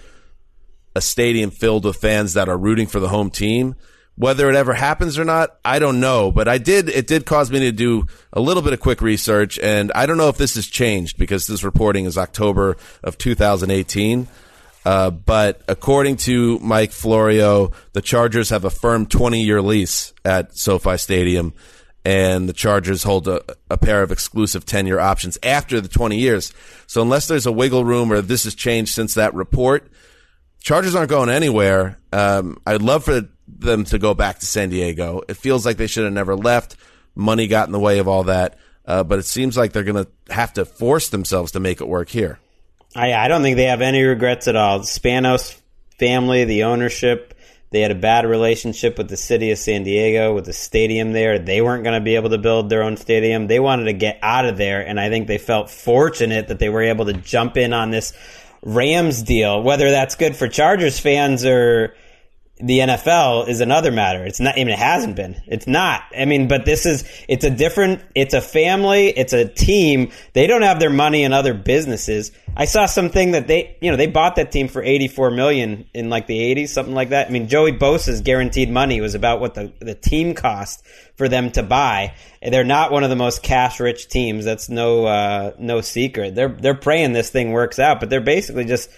a stadium filled with fans that are rooting for the home team. Whether it ever happens or not, I don't know. But I did, it did cause me to do a little bit of quick research. And I don't know if this has changed because this reporting is October of 2018. Uh, but according to Mike Florio, the Chargers have a firm 20 year lease at SoFi Stadium. And the Chargers hold a, a pair of exclusive 10 year options after the 20 years. So unless there's a wiggle room or this has changed since that report, Chargers aren't going anywhere. Um, I'd love for them to go back to San Diego. It feels like they should have never left. Money got in the way of all that. Uh, but it seems like they're going to have to force themselves to make it work here. I, I don't think they have any regrets at all. The Spanos family, the ownership, they had a bad relationship with the city of San Diego, with the stadium there. They weren't going to be able to build their own stadium. They wanted to get out of there, and I think they felt fortunate that they were able to jump in on this Rams deal. Whether that's good for Chargers fans or the NFL is another matter. It's not, I mean, it hasn't been. It's not. I mean, but this is, it's a different, it's a family, it's a team. They don't have their money in other businesses. I saw something that they, you know, they bought that team for 84 million in like the 80s, something like that. I mean, Joey Bosa's guaranteed money was about what the, the team cost for them to buy. They're not one of the most cash rich teams. That's no, uh, no secret. They're, they're praying this thing works out, but they're basically just,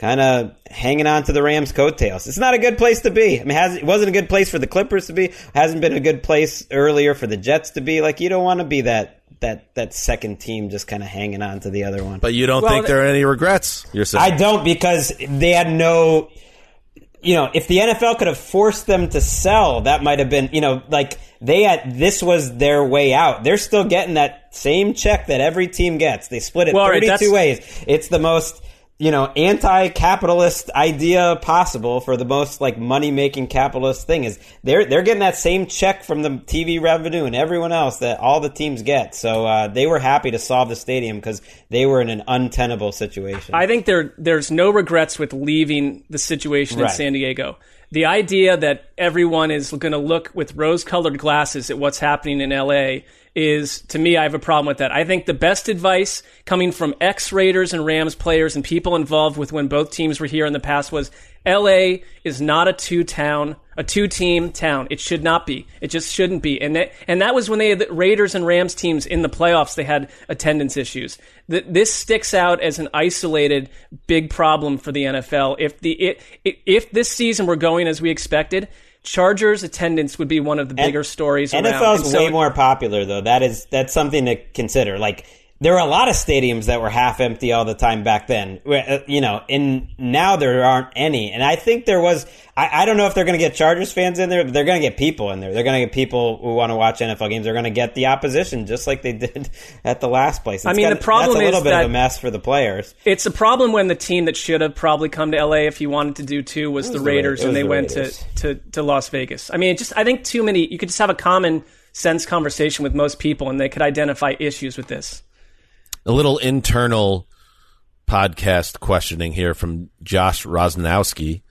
kind of hanging on to the Rams' coattails. It's not a good place to be. I mean, it wasn't a good place for the Clippers to be. Hasn't been a good place earlier for the Jets to be. Like, you don't want to be that that that second team just kind of hanging on to the other one. But you don't well, think there are any regrets? You're I don't because they had no. You know, if the NFL could have forced them to sell, that might have been. You know, like they had. This was their way out. They're still getting that same check that every team gets. They split it well, 32 right, ways. It's the most you know, anti-capitalist idea possible for the most like money-making capitalist thing is they're they're getting that same check from the TV revenue and everyone else that all the teams get. So uh, they were happy to solve the stadium because they were in an untenable situation. I think there there's no regrets with leaving the situation right. in San Diego. The idea that everyone is going to look with rose-colored glasses at what's happening in LA is to me, I have a problem with that. I think the best advice coming from ex Raiders and Rams players and people involved with when both teams were here in the past was LA is not a two town, a two team town. It should not be. It just shouldn't be. And that, and that was when they had the Raiders and Rams teams in the playoffs. They had attendance issues. This sticks out as an isolated big problem for the NFL. If the it, if this season were going as we expected, Chargers attendance would be one of the bigger stories. NFL is so, way more popular though. That is that's something to consider. Like there were a lot of stadiums that were half empty all the time back then. Uh, you know, and now there aren't any. And I think there was. I, I don't know if they're going to get Chargers fans in there, but they're going to get people in there. They're going to get people who want to watch NFL games. They're going to get the opposition, just like they did at the last place. It's I mean, got, the problem that's a little is bit that of a mess for the players. It's a problem when the team that should have probably come to LA if you wanted to do too was, was the Raiders, the and they the went to, to to Las Vegas. I mean, just I think too many. You could just have a common sense conversation with most people, and they could identify issues with this a little internal podcast questioning here from Josh Rosnowski.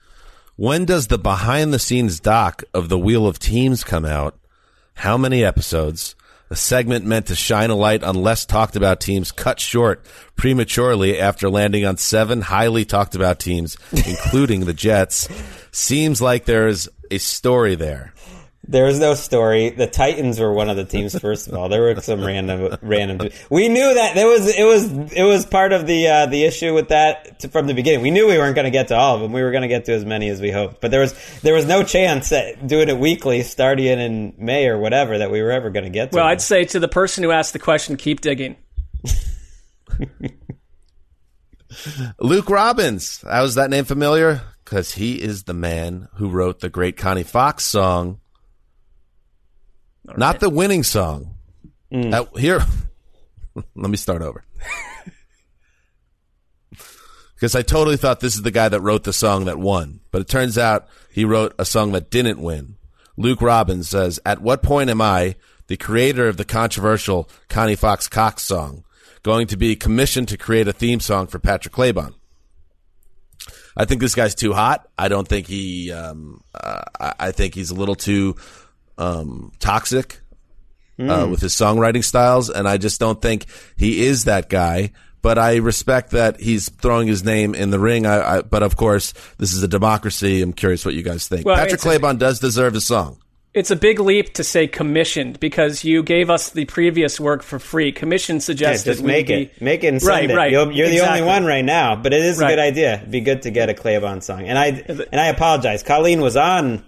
When does the behind the scenes doc of the Wheel of Teams come out? How many episodes? A segment meant to shine a light on less talked about teams cut short prematurely after landing on seven highly talked about teams, including the Jets. Seems like there's a story there. There was no story. The Titans were one of the teams. First of all, there were some random, random. We knew that there was it was it was part of the uh, the issue with that to, from the beginning. We knew we weren't going to get to all of them. We were going to get to as many as we hoped, but there was there was no chance that doing it weekly, starting in May or whatever, that we were ever going to get to. Well, them. I'd say to the person who asked the question, keep digging. Luke Robbins. How is that name familiar? Because he is the man who wrote the great Connie Fox song not the winning song. Mm. Uh, here, let me start over. because I totally thought this is the guy that wrote the song that won, but it turns out he wrote a song that didn't win. Luke Robbins says, "At what point am I, the creator of the controversial Connie Fox Cox song, going to be commissioned to create a theme song for Patrick Claybon?" I think this guy's too hot. I don't think he. Um, uh, I think he's a little too um, toxic mm. uh, hmm. with his songwriting styles, and I just don't think he is that guy. But I respect that he's throwing his name in the ring. I, I, but of course, this is a democracy. I'm curious what you guys think. Well, Patrick Claybon does deserve a song. It's a big leap to say commissioned because you gave us the previous work for free. Commission suggests yeah, just make it, be, make it, and send right, it. Right, you're, you're exactly. the only one right now, but it is a right. good idea. It'd be good to get a Claybon song. And I and I apologize. Colleen was on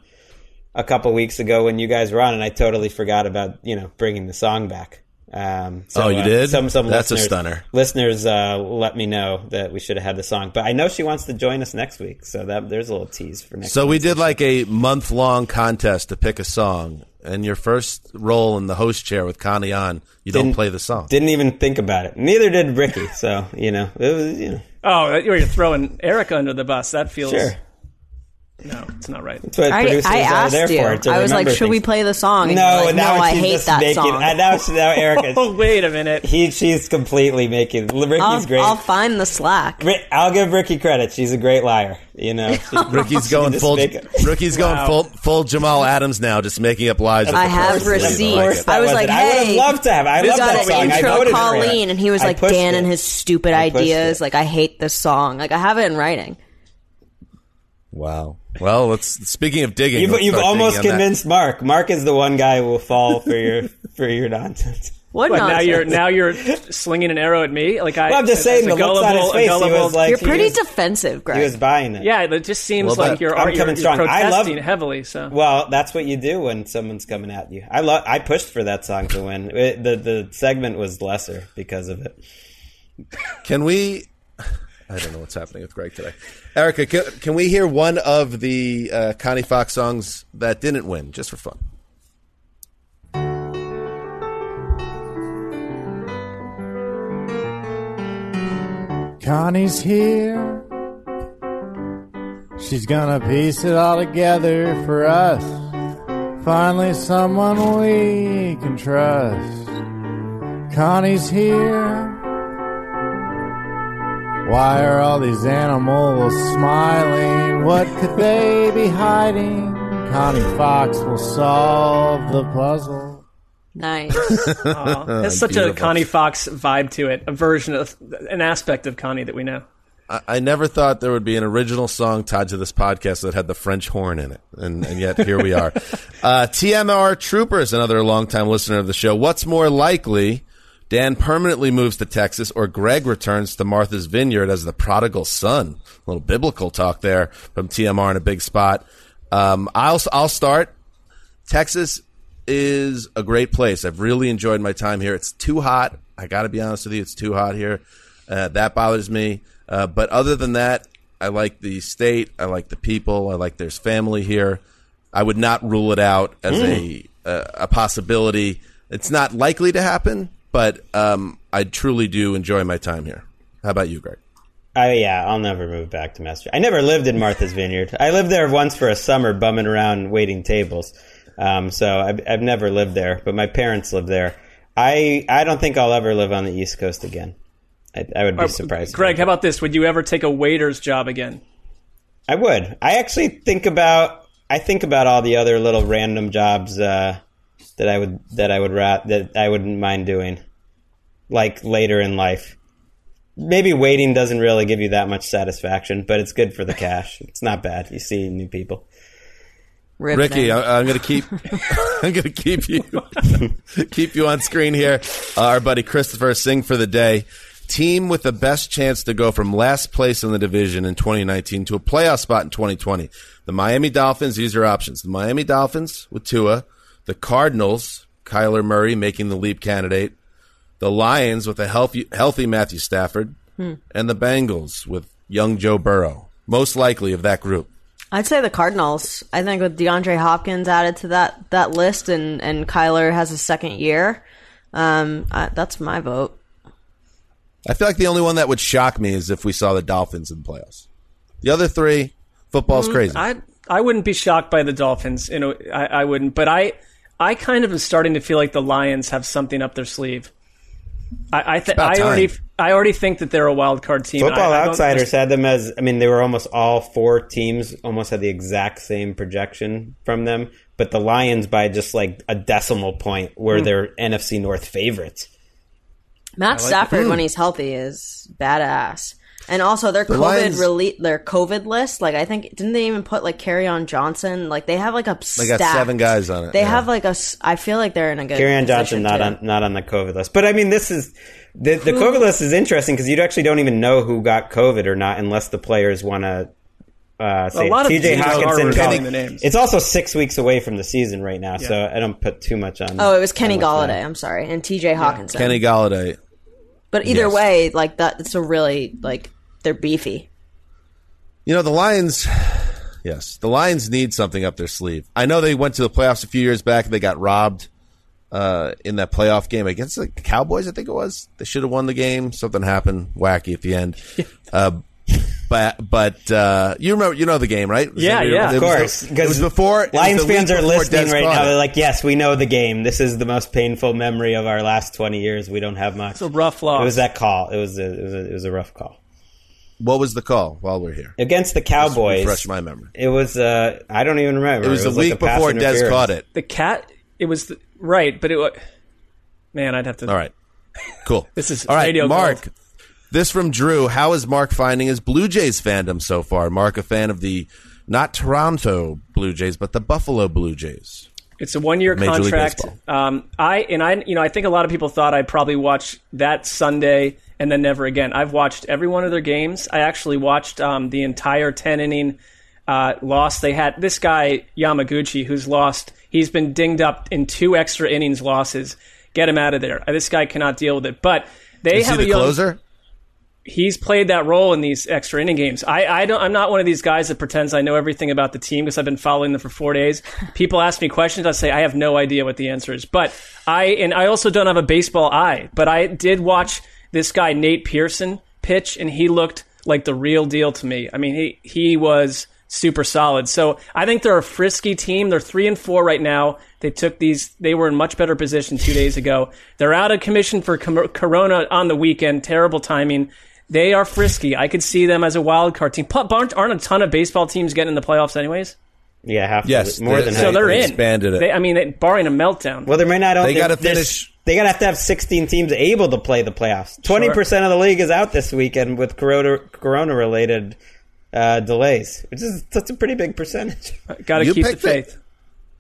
a couple weeks ago when you guys were on, and I totally forgot about you know bringing the song back. Um, so, Oh, you uh, did? Some some That's a listeners, stunner. Listeners, uh, let me know that we should have had the song, but I know she wants to join us next week, so that there's a little tease for next. So we did like a month long contest to pick a song, and your first role in the host chair with Connie on, you don't Didn't- play the song. Didn't even think about it. Neither did Ricky. So you know, it was you know, Oh, you're throwing Erica under the bus. That feels sure. No, it's not right. That's what I, producers I are asked there you. for. To I was like, remember should we play the song? And No, you're like, and now no, I hate that making. song. And now, she- now Erica's. Oh, wait a minute. he, she's completely making. Ricky's I'll, great. I'll find the slack. Ri- I'll give Ricky credit. She's a great liar. You know, She- Ricky's going full. make it- Ricky's going Wow. full full Jamal Adams now, just making up lies. I the have press receipts. I like course it. that I was was like, it. I would have hey, loved to have. I we love got that an song. I intro voted. Colleen, and he was like, Dan and his stupid ideas. Like, I hate this song. Like, I have it in writing. Wow. Well, let's. Speaking of digging, You've, you've start digging almost on that. convinced Mark. Mark is the one guy who will fall for your for your nonsense. What But now you're now you're slinging an arrow at me. Like I, Well, I'm just as saying a the looks on his gullible- a face. He was like, You're he pretty was- defensive, Greg. He was buying it. yeah, it just seems Well, like that- you're, I'm you're, coming you're strong. I love- protesting heavily. So Well, that's what you do when someone's coming at you. I love. I pushed for that song to win. It, the the segment was lesser because of it. Can we? I don't know what's happening with Greg today. Erica, can, can we hear one of the uh, Connie Fox songs that didn't win, just for fun? Connie's here. She's gonna piece it all together for us. Finally, someone we can trust. Connie's here. Why are all these animals smiling? What could they be hiding? Connie Fox will solve the puzzle. nice. Aw, it's such a Beautiful. Connie Fox vibe to it, a version of an aspect of Connie that we know. I, I never thought there would be an original song tied to this podcast that had the French horn in it, and, and yet here we are. uh, TMR Troopers, another longtime listener of the show. What's more likely? Dan permanently moves to Texas, or Greg returns to Martha's Vineyard as the prodigal son. A little biblical talk there from TMR in a big spot. Um, I'll I'll start. Texas is a great place. I've really enjoyed my time here. It's too hot. I got to be honest with you. It's too hot here. Uh, that bothers me. Uh, but other than that, I like the state. I like the people. I like there's family here. I would not rule it out as a, a a possibility. It's not likely to happen, but um, I truly do enjoy my time here. How about you, Greg? I yeah, I'll never move back to Master. I never lived in Martha's Vineyard. I lived there once for a summer, bumming around waiting tables. Um, so I've, I've never lived there, but my parents live there. I I don't think I'll ever live on the East Coast again. I, I would be surprised. Uh, Greg, how about this? Would you ever take a waiter's job again? I would. I actually think about. I think about all the other little random jobs uh, that I would that I would rat that I wouldn't mind doing, like later in life. Maybe waiting doesn't really give you that much satisfaction, but it's good for the cash. It's not bad. You see new people. Rip Ricky, them. I, I'm going to keep. I'm going to keep you keep you on screen here. Uh, our buddy Christopher Sing for the day. Team with the best chance to go from last place in the division in 2019 to a playoff spot in 2020. The Miami Dolphins. These are options. The Miami Dolphins with Tua. The Cardinals. Kyler Murray making the leap candidate. The Lions with a healthy, healthy Matthew Stafford, and the Bengals with young Joe Burrow. Most likely of that group. I'd say the Cardinals. I think with DeAndre Hopkins added to that that list, and and Kyler has a second year. Um, I, that's my vote. I feel like the only one that would shock me is if we saw the Dolphins in the playoffs. The other three, football's crazy. I I wouldn't be shocked by the Dolphins. You know, I, I wouldn't. But I I kind of am starting to feel like the Lions have something up their sleeve. I I, th- about I already. I already think that they're a wild card team. Football I- I Outsiders had them as. I mean, they were almost all four teams almost had the exact same projection from them, but the Lions by just like a decimal point were Hmm. their NFC North favorites. Matt Stafford, when he's healthy, is badass. And also their COVID Lions- rele- their COVID list, like I think didn't they even put like Kerryon Johnson? Like they have like a They got stacked- seven guys on it. They yeah. have like a. I feel like they're in a good. Kerryon position, Johnson not too. on not on the COVID list, but I mean, this is the the COVID list is interesting because you actually don't even know who got COVID or not unless the players want to uh, say lot of TJ teams Hockenson. recalling probably- the names. It's also six weeks away from the season right now, so I don't put too much on. Oh, it was Kenny Golladay. left. I'm sorry, and T.J. Hockenson. Kenny Golladay. But either Yes. way, like that, it's a really like they're beefy. You know, the Lions, yes, the Lions need something up their sleeve. I know they went to the playoffs a few years back and they got robbed uh, in that playoff game against the Cowboys, I think it was. They should have won the game. Something happened wacky at the end. uh, but but uh, you remember, you know the game, right? Was Yeah, it- yeah, Of was course, because before. Lions fans are listening Dez right caught now. They're like, "Yes, we know the game. This is the most painful memory of our last twenty years. We don't have much." It's a rough loss. It was that call. It was a, it was a, it was a rough call What was the call while we're here? against the Just Cowboys. Refresh my memory. It was. Uh, I don't even remember. It was, the like week a pass before Dez interference. caught it. the cat. It was the, right, but it was. Man, I'd have to. All right. Cool. This is All right, radio Mark. gold. This from Drew. How is Mark finding his Blue Jays fandom so far? Mark, a fan of the not Toronto Blue Jays, but the Buffalo Blue Jays. It's a one-year Major contract. Um, I and I, you know, I think a lot of people thought I'd probably watch that Sunday and then never again. I've watched every one of their games. I actually watched um, the entire ten-inning uh, loss they had. This guy Yamaguchi, who's lost, he's been dinged up in two extra innings losses. Get him out of there. This guy cannot deal with it. But they Is he have the a young, closer? He's played that role in these extra inning games. I, I don't, I'm not one of these guys that pretends I know everything about the team because I've been following them for four days. People ask me questions, I say I have no idea what the answer is. But I and I also don't have a baseball eye. But I did watch this guy Nate Pearson pitch, and he looked like the real deal to me. I mean, he he was super solid. So I think they're a frisky team. They're three and four right now. They took these. They were in much better position two days ago. They're out of commission for com- Corona on the weekend. Terrible timing. They are frisky. I could see them as a wild card team. Pu- Aren't, aren't a ton of baseball teams getting in the playoffs anyways? Yeah, half. Yes, more than they- So half. they're in. expanded it. They, I mean, they, barring a meltdown. Well, they might not. They got to finish. They got to have to have 16 teams able to play the playoffs. 20 percent of the league is out this weekend with corona corona related uh, delays, which is that's a pretty big percentage. Got to keep the picked it. faith.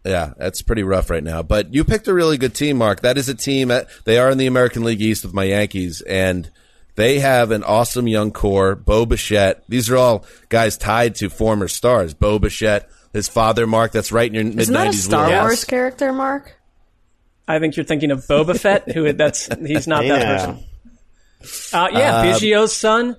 Yeah, that's pretty rough right now. But you picked a really good team, Mark. That is a team. That, they are in the American League East with my Yankees, and they have an awesome young core. Bo Bichette. These are all guys tied to former stars. Bo Bichette, his father, Mark. That's right in your mid Isn't that a nineties. Star Wars character, Mark? I think you're thinking of Boba Fett. Who that's he's not that person. Uh, yeah, Biggio's son.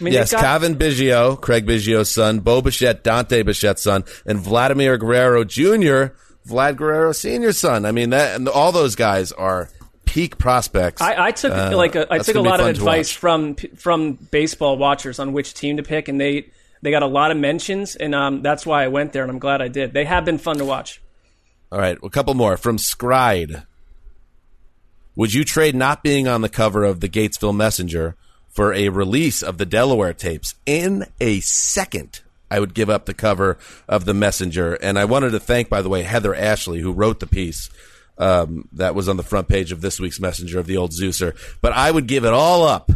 I mean, Yes, they've got- Cavan Biggio, Craig Biggio's son, Bo Bichette, Dante Bichette's son, and Vladimir Guerrero Jr., Vlad Guerrero Sr.'s son. I mean, that and all those guys are peak prospects. I, I took Uh, like a, I took a lot of advice from from baseball watchers on which team to pick, and they they got a lot of mentions, and um, that's why I went there, and I'm glad I did. They have been fun to watch. All right, a couple more from Scride. Would you trade not being on the cover of the Gatesville Messenger for a release of the Delaware tapes in a second? I would give up the cover of the Messenger. And I wanted to thank, by the way, Heather Ashley, who wrote the piece um, that was on the front page of this week's Messenger of the old Zeuser. But I would give it all up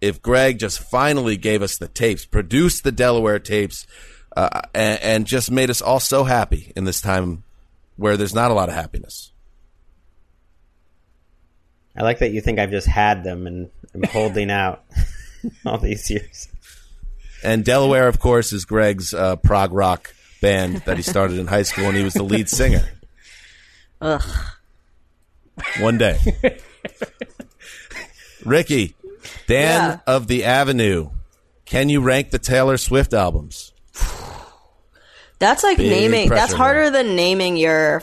if Greg just finally gave us the tapes, produced the Delaware tapes, uh, and, and just made us all so happy in this time where there's not a lot of happiness. I like that you think I've just had them and I'm holding out all these years. And Delaware, of course, is Greg's uh, prog rock band that he started in high school, and he was the lead singer. Ugh. One day. Ricky, Dan Yeah. of the Avenue, can you rank the Taylor Swift albums? That's like Big naming. That's there. harder than naming your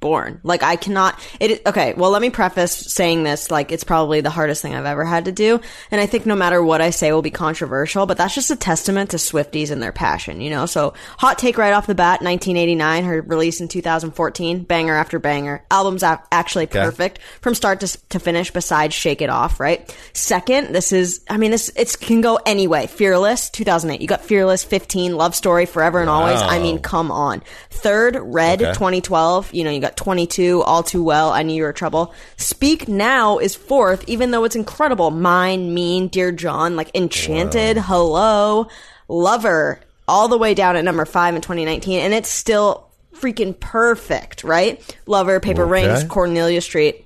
firstborn. Like I cannot. It okay. Well, let me preface saying this. Like it's probably the hardest thing I've ever had to do, and I think no matter what I say will be controversial. But that's just a testament to Swifties and their passion. You know. So hot take right off the bat. 1989, her release in 2014, banger after banger. Album's actually perfect from start to, to finish. Besides Shake It Off, right? Second, this is. I mean, this it can go anyway. Fearless, 2008. You got Fearless, 15, Love Story, Forever and Always. I mean, come on. Third, Red, Okay. 2012. You know, you got 22, All Too Well. I knew you were trouble. Speak Now is fourth, even though it's incredible. Mine, Mean, Dear John, like Enchanted, Hello, Lover, all the way down at number five in 2019, and it's still freaking perfect, right? Lover, Paper Okay. Rings, Cornelia Street.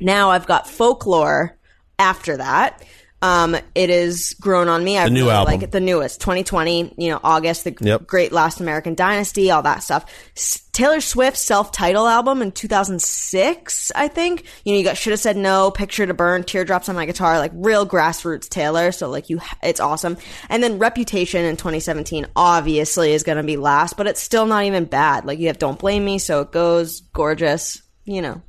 Now I've got folklore after that. Um, it is grown on me. I The new really album. like it. The newest, 2020. You know, August, the Yep. Great Last American Dynasty, all that stuff. S- Taylor Swift's self-titled album in 2006, I think. You know, you got should have said no, picture to burn, teardrops on my guitar, like real grassroots Taylor. So like you, it's awesome. And then Reputation in 2017, obviously is going to be last, but it's still not even bad. Like you have Don't Blame Me, so it goes gorgeous. You know.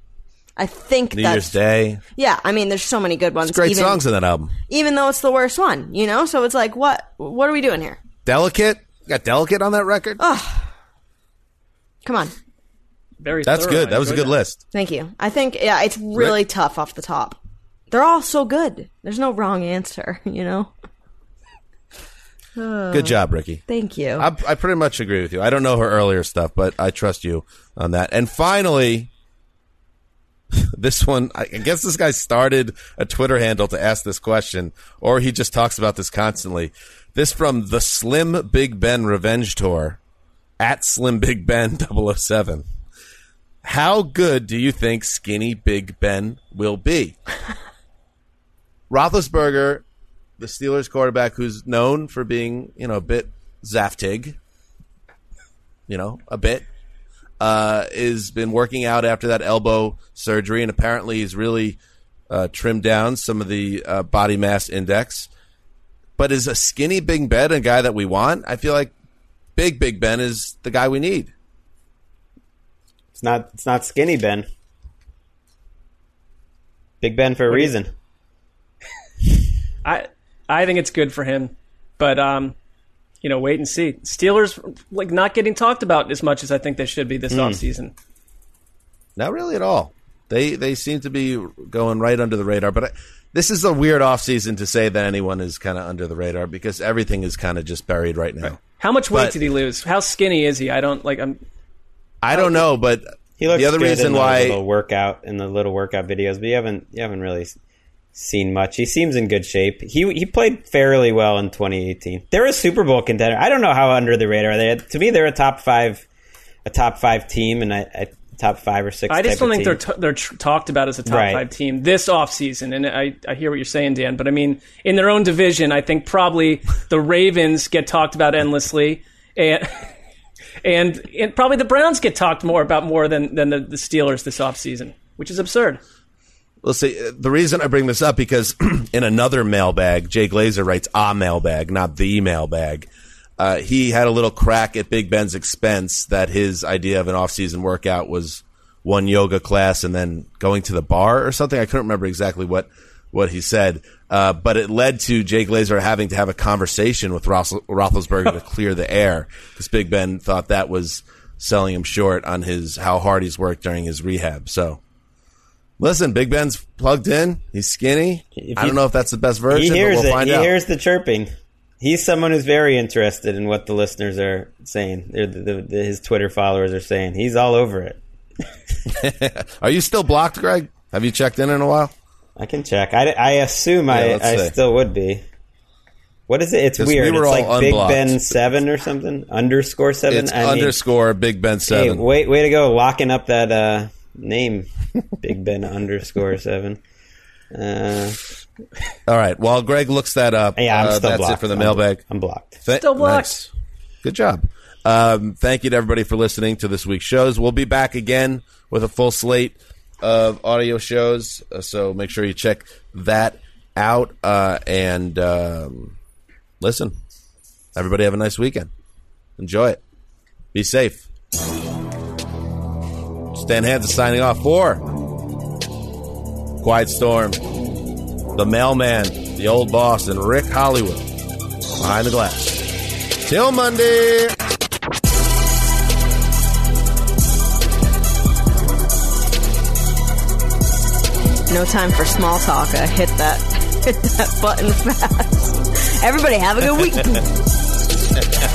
I think New that's Year's Day. yeah, I mean, there's so many good ones. It's great even, songs in that album. even though it's the worst one, you know. So it's like, what? What are we doing here? Delicate. You got Delicate on that record. Oh. Come on, Very. That's thorough. good. That was a enjoyed good list. thank you. I think yeah, it's really tough off the top. They're all so good. There's no wrong answer, you know. Good job, Ricky. Thank you. I, I pretty much agree with you. I don't know her earlier stuff, but I trust you on that. And finally, this one, I guess this guy started a Twitter handle to ask this question, or he just talks about this constantly. This from the Slim Big Ben Revenge Tour at Slim Big Ben 007. How good do you think Skinny Big Ben will be? Roethlisberger, the Steelers quarterback, who's known for being, you know, a bit Zaftig, you know, a bit, uh, is been working out after that elbow surgery, and apparently he's really uh, trimmed down some of the uh, body mass index. But is a skinny Big Ben a guy that we want? I feel like Big Big Ben is the guy we need. It's not. It's not skinny Ben. Big Ben for a reason. I I think it's good for him, but um, you know, wait and see. Steelers like not getting talked about as much as I think they should be this Hmm. offseason. Not really at all. They they seem to be going right under the radar. But I, this is a weird offseason to say that anyone is kind of under the radar because everything is kind of just buried right now. How much weight But- did he lose? How skinny is he? I don't like. I'm I don't know, but He looks the other good reason in the why little workout in the little workout videos, but you haven't you haven't really s- seen much. He seems in good shape. He he played fairly well in 2018. They're a Super Bowl contender. I don't know how under the radar they. To me, they're a top five, a top five team, and I, I top five or six. I just don't think they're t- they're tr- talked about as a top Right. five team this offseason. And I, I hear what you're saying, Dan. But I mean, in their own division, I think probably the Ravens get talked about endlessly, and and, and probably the Browns get talked more about more than than the, the Steelers this offseason, which is absurd. Let's see. uh, The reason I bring this up because in another mailbag, Jay Glazer writes a mailbag, not the mailbag. Uh, he had a little crack at Big Ben's expense that his idea of an off-season workout was one yoga class and then going to the bar or something. I couldn't remember exactly what what he said, uh, but it led to Jay Glazer having to have a conversation with Roethlisberger to clear the air because Big Ben thought that was selling him short on his how hard he's worked during his rehab. So. Listen, Big Ben's plugged in. He's skinny. I don't know if that's the best version, He hears we'll it. He out. hears the chirping. He's someone who's very interested in what the listeners are saying. The, the, the, his Twitter followers are saying. He's all over it. Are you still blocked, Greg? Have you checked in in a while? I can check. I, I assume Yeah, I, I still would be. What is it? It's we weird. were it's like Big. Ben seven or something. Underscore seven. It's I mean, underscore Big Ben Hey, seven. wait, way to go, locking up that uh, name, Big Ben underscore seven. Uh, All right. While Greg looks that up, yeah, I'm uh, still that's blocked. it for the I'm mailbag. I'm blocked. Th- Still blocked. nice. Good job. Um, thank you to everybody for listening to this week's shows. We'll be back again with a full slate of audio shows, uh, so make sure you check that out. Uh, and um, listen, everybody have a nice weekend. Enjoy it. Be safe. Dan Hanzus signing off for Quiet Storm, the mailman, the old boss, and Rick Hollywood behind the glass. Till Monday. No time for small talk. I hit that hit that button fast. Everybody have a good week.